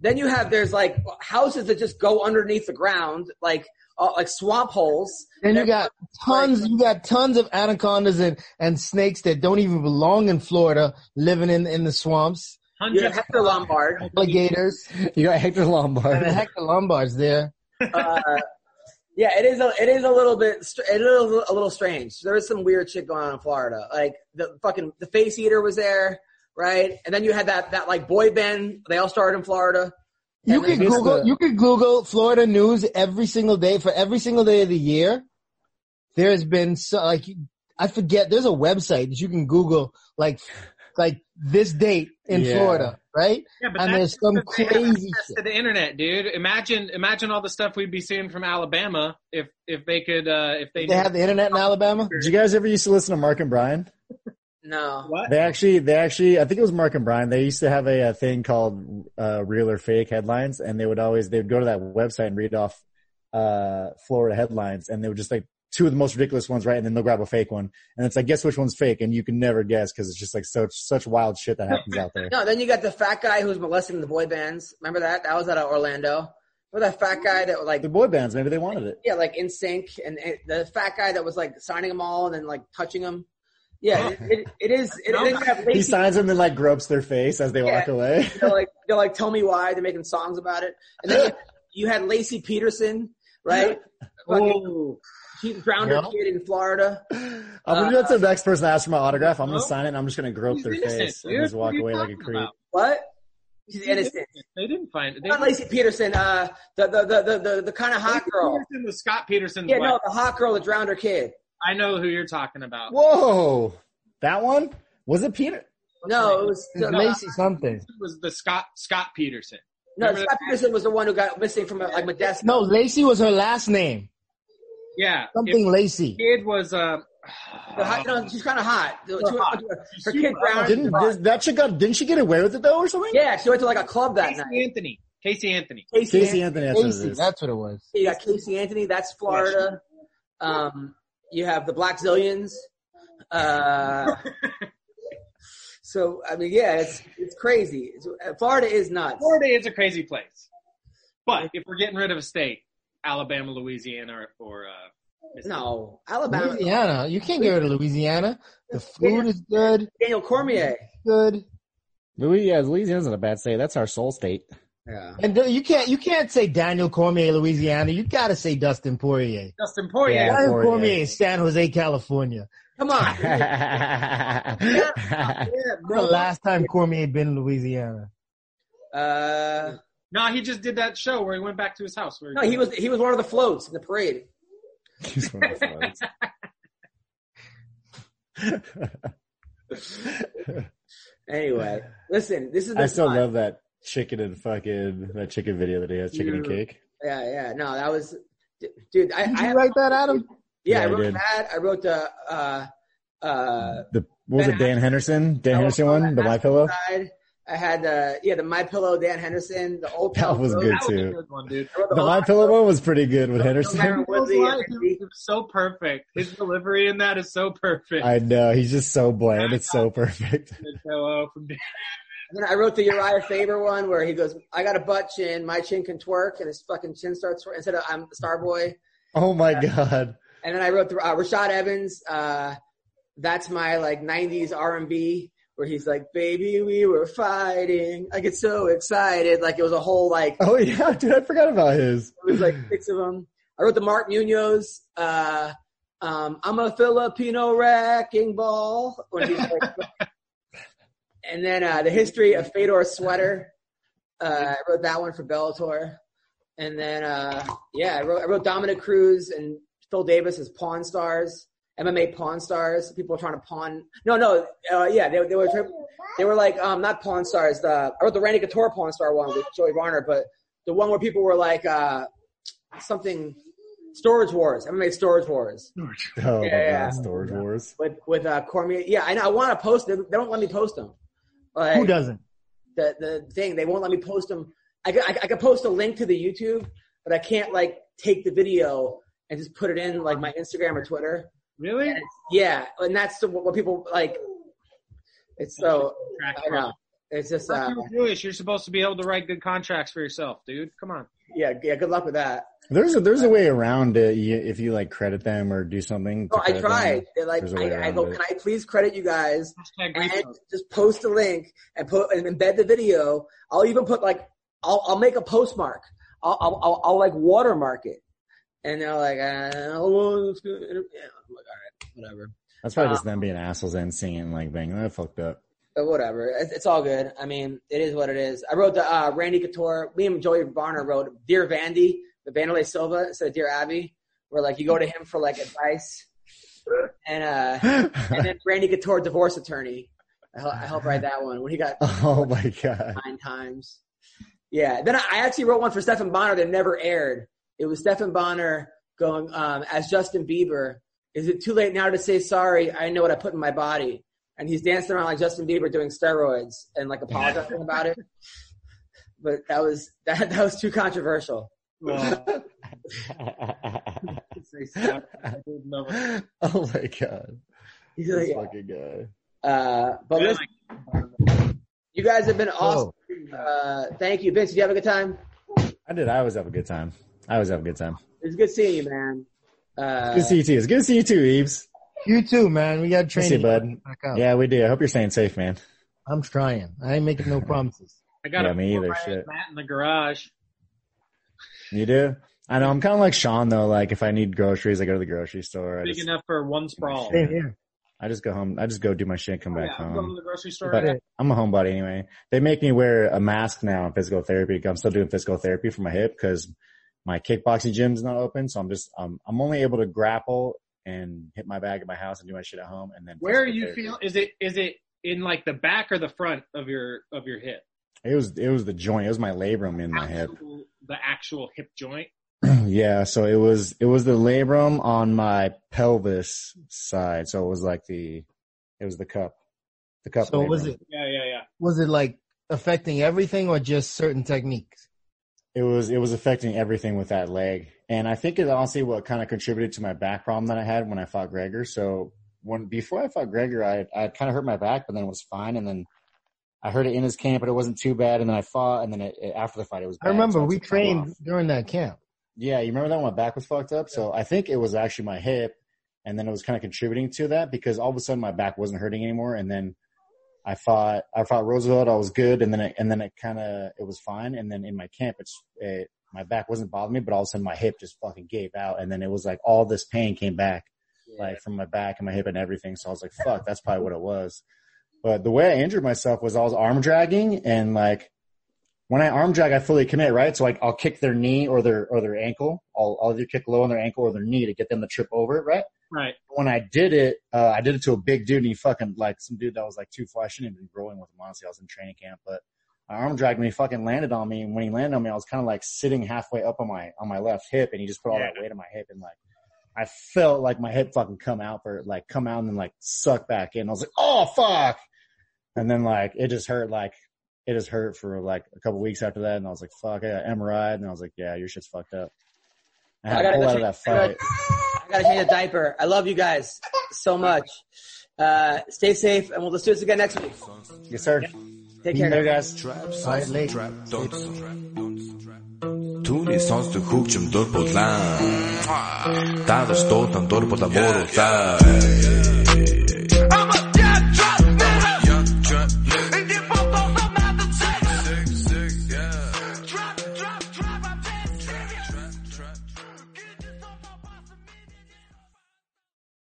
Then you have there's like houses that just go underneath the ground, like uh, like swamp holes. and you got tons you got tons of anacondas and, and snakes that don't even belong in Florida living in in the swamps. You Hundreds have Hector Lombard. Alligators. You got Hector And the Lombard. Hector Lombard's there. Uh, yeah, it is. A, it is a little bit. str- It is a little strange. There is some weird shit going on in Florida. Like the fucking the face eater was there, right? And then you had that that like boy band. They all started in Florida. You And could Google the- you could Google Florida news every single day for every single day of the year. There's been so like I forget there's a website that you can Google like like this date in Yeah. Florida, right? Yeah, but And there's some because crazy shit. to the internet, dude. Imagine, imagine all the stuff we'd be seeing from Alabama if if they could, uh if they, They have the internet in Alabama. Did you guys ever used to listen to Mark and Brian? No. what? They actually, they actually, I think it was Mark and Brian. They used to have a, a thing called uh, real or fake headlines, and they would always they would go to that website and read off uh, Florida headlines, and they would just like two of the most ridiculous ones, right? And then they'll grab a fake one, and it's like guess which one's fake, and you can never guess because it's just like such such wild shit that happens out there. No, then you got the fat guy who's molesting the boy bands. Remember that? That was out of Orlando. Remember that fat guy that like The boy bands, maybe they wanted it. yeah, like NSYNC, and, and the fat guy that was like signing them all and then like touching them. Yeah, it, it, it is. It, then you have He signs them and like gropes their face as they walk away. they're like they're like tell me why they're making songs about it, and then you had Laci Peterson, right? Fucking, Oh, she drowned her kid in Florida. I'm gonna do that to the next person that asks for my autograph. I'm gonna sign it and I'm just gonna grope their innocent, face and just walk away like a talking creep. about? What? She's innocent. They didn't find it. They Not Laci Peterson, uh, the the the the, the, the kind of hot Lacey girl. Peterson was Scott Peterson. Yeah, wife. no, the hot girl that drowned her kid. I know who you're talking about. Whoa, that one was it Peter? No, it was It's uh, Lacey something. It was the Scott Scott Peterson. no. Remember Scott Peterson was the one who got missing from like Modesto. No, Lacey was her last name. Yeah, Something if Lacey. kid was uh, The hot, no, she's kind of hot. She hot. Her kid hot. drowned. Didn't this, that chick got? Didn't she get away with it though, or something? Yeah, she went to like a club that night. Casey night. Anthony. Casey Anthony. Casey, Casey Anthony. Anthony. That's what it is. that's what it was. You got Casey Anthony. That's Florida. Um, you have the Black Zillions. Uh, so I mean, yeah, it's it's crazy. Uh, Florida is nuts. Florida is a crazy place, but if we're getting rid of a state, Alabama, Louisiana, or, or uh, No, Alabama. Louisiana. You can't get rid of Louisiana. The food is good. Daniel Cormier. Good. Louis, yeah, Louisiana's not a bad state. That's our soul state. Yeah. And you can't you can't say Daniel Cormier, Louisiana. You gotta say Dustin Poirier. Dustin Poirier. Yeah. Daniel Poirier. Cormier San Jose, California. Come on. yeah, yeah, bro. the last time Cormier been in Louisiana? Uh, No, he just did that show where he went back to his house. Where no, he was he was one of the floats in the parade. Anyway, listen, this is. I still love that chicken and fucking that chicken video that he has, chicken and cake. Yeah, yeah. No, that was, dude. I, Did I you have- write that, Adam? Yeah, Yeah, I I wrote that. I wrote the uh uh The what was Ben it? Dan Henderson, Dan Oh, Henderson one, the My Pillow. Side, I had the yeah the My Pillow Dan Henderson, the old That was good That was a too. good one, dude. I The whole- My Pillow one was pretty good with Henderson. Tyron Woodley and Henry. Was so perfect. His delivery in that is so perfect. I know he's just so bland. It's so perfect. The pillow from Dan- And then I wrote the Urijah Faber one where he goes, "I got a butt chin, my chin can twerk," and his fucking chin starts twerk- instead of "I'm the Star Boy." Oh my god. And then I wrote the uh, Rashad Evans. Uh, that's my like '90s R&B where he's like, "Baby, we were fighting." I get so excited, like it was a whole like Oh yeah, dude, I forgot about his. it was like six of them. I wrote the Mark Munoz. Uh, um, I'm a Filipino wrecking ball. When he's like, and then uh, the history of Fedor Sweater. Uh, I wrote that one for Bellator. And then uh, yeah, I wrote I wrote Dominick Cruz and Phil Davis as Pawn Stars, MMA Pawn Stars. People are trying to pawn. No, no, uh, yeah, they, they were tri- they were like um, not Pawn Stars. The I wrote the Randy Couture Pawn Star one with Joey Varner, but the one where people were like uh, something Storage Wars, MMA Storage Wars Oh my Yeah. god, Storage Wars. with with uh, Cormier. Yeah, I know. I want to post them. They don't let me post them. Like, Who doesn't? the the thing they won't let me post them. I could, I, I could post a link to the YouTube, but I can't like take the video and just put it in like my Instagram or Twitter. Really? And yeah, and that's the, what people like. It's so I know. It's just uh, You're Jewish. You're supposed to be able to write good contracts for yourself, dude. Come on. Yeah, yeah. Good luck with that. There's a there's a way around it if you like credit them or do something. to Oh, I credit them. like, There's a way I, I go, it. can I please credit you guys and just post a link and put and embed the video. I'll even put like I'll I'll make a postmark. I'll I'll, I'll, I'll like watermark it. And they're like, uh, oh, it's good. Yeah. I'm like, all right, whatever. That's probably Uh, just them being assholes and seeing it and like bang. That fucked up. But whatever. It's, it's all good. I mean, it is what it is. I wrote the uh, Randy Couture. Me and Joey Varner wrote Dear Vandy, the Vanderlei Silva instead of Dear Abby, where like you go to him for like advice. And uh, and then Randy Couture, divorce attorney. I, I helped write that one when he got oh my god. nine times. Yeah. Then I I actually wrote one for Stephan Bonnar that never aired. It was Stephan Bonnar going um, as Justin Bieber. Is it too late now to say sorry? I know what I put in my body. And he's dancing around like Justin Bieber doing steroids and like apologizing about it. But that was that that was too controversial. Well, say sorry. I didn't know. oh my god. He's This like, fucking guy. uh, but listen, like- you guys have been awesome. Uh, thank you, Vince. Did you have a good time? I did. I always have a good time. I always have a good time. It was good seeing you, man. Uh, Good to see you too. It's good to see you too, Yves. You too, man. We got Good to training. see you, bud. Back out. Yeah, we do. I hope you're staying safe, man. I'm trying. I ain't making no promises. I got Yeah, a me either, shit. mat in the garage. You do? I know. I'm kind of like Sean though. Like if I need groceries, I go to the grocery store. I Big just, enough for one sprawl. Same here. I just go home. I just go do my shit, come Oh, back yeah, I'm going to home. the grocery store. But right I'm a homebody anyway. They make me wear a mask now in physical therapy. I'm still doing physical therapy for my hip because my kickboxing gym's not open. So I'm just, um, I'm only able to grapple and hit my bag at my house and do my shit at home. And then Where are you therapy. feel? Is it is it in like the back or the front of your of your hip? It was, it was the joint. It was my labrum in my hip. The actual hip joint. yeah. So it was, it was the labrum on my pelvis side. So it was like the, it was the cup, the cup. So was it Yeah, yeah, yeah. was it like affecting everything or just certain techniques? It was it was affecting everything with that leg, and I think it honestly what kind of contributed to my back problem that I had when I fought Gregor. So when before I fought Gregor, I I kind of hurt my back, but then it was fine, and then I hurt it in his camp, but it wasn't too bad, and then I fought, and then it, it- after the fight, it was. I remember so we trained during that camp. Yeah, you remember that when my back was fucked up? So I think it was actually my hip, and then it was kind of contributing to that because all of a sudden my back wasn't hurting anymore, and then I fought I fought Roosevelt, I was good, and then it, and then it kind of it was fine, and then in my camp it's it, my back wasn't bothering me, but all of a sudden my hip just fucking gave out, and then it was like all this pain came back, like from my back and my hip and everything. So I was like, fuck, that's probably what it was. But the way I injured myself was I was arm dragging and like when I arm drag, I fully commit, right? So like I'll kick their knee or their or their ankle. I'll I'll either kick low on their ankle or their knee to get them to trip over it, right? Right. When I did it, uh, I did it to a big dude and he fucking like some dude that was like too far. I shouldn't rolling with him honestly. I was in training camp, but arm dragged me, fucking landed on me. And when he landed on me, I was kind of like sitting halfway up on my on my left hip, and he just put all yeah. that weight on my hip, and like I felt like my hip fucking come out for like come out and then like suck back in. I was like, oh fuck, and then like it just hurt like it just hurt for like a couple weeks after that, and I was like, fuck, I got MRI, and I was like, yeah, your shit's fucked up. I had gotta a whole lot of that fight. I gotta change a diaper. I love you guys so much. Uh, stay safe, and we'll do this again next week. Yes, sir. Yeah. Take care, guys. Түүний сонсдог хөгжим дур булаа. Та нар дуутан дур булаа муу утаа.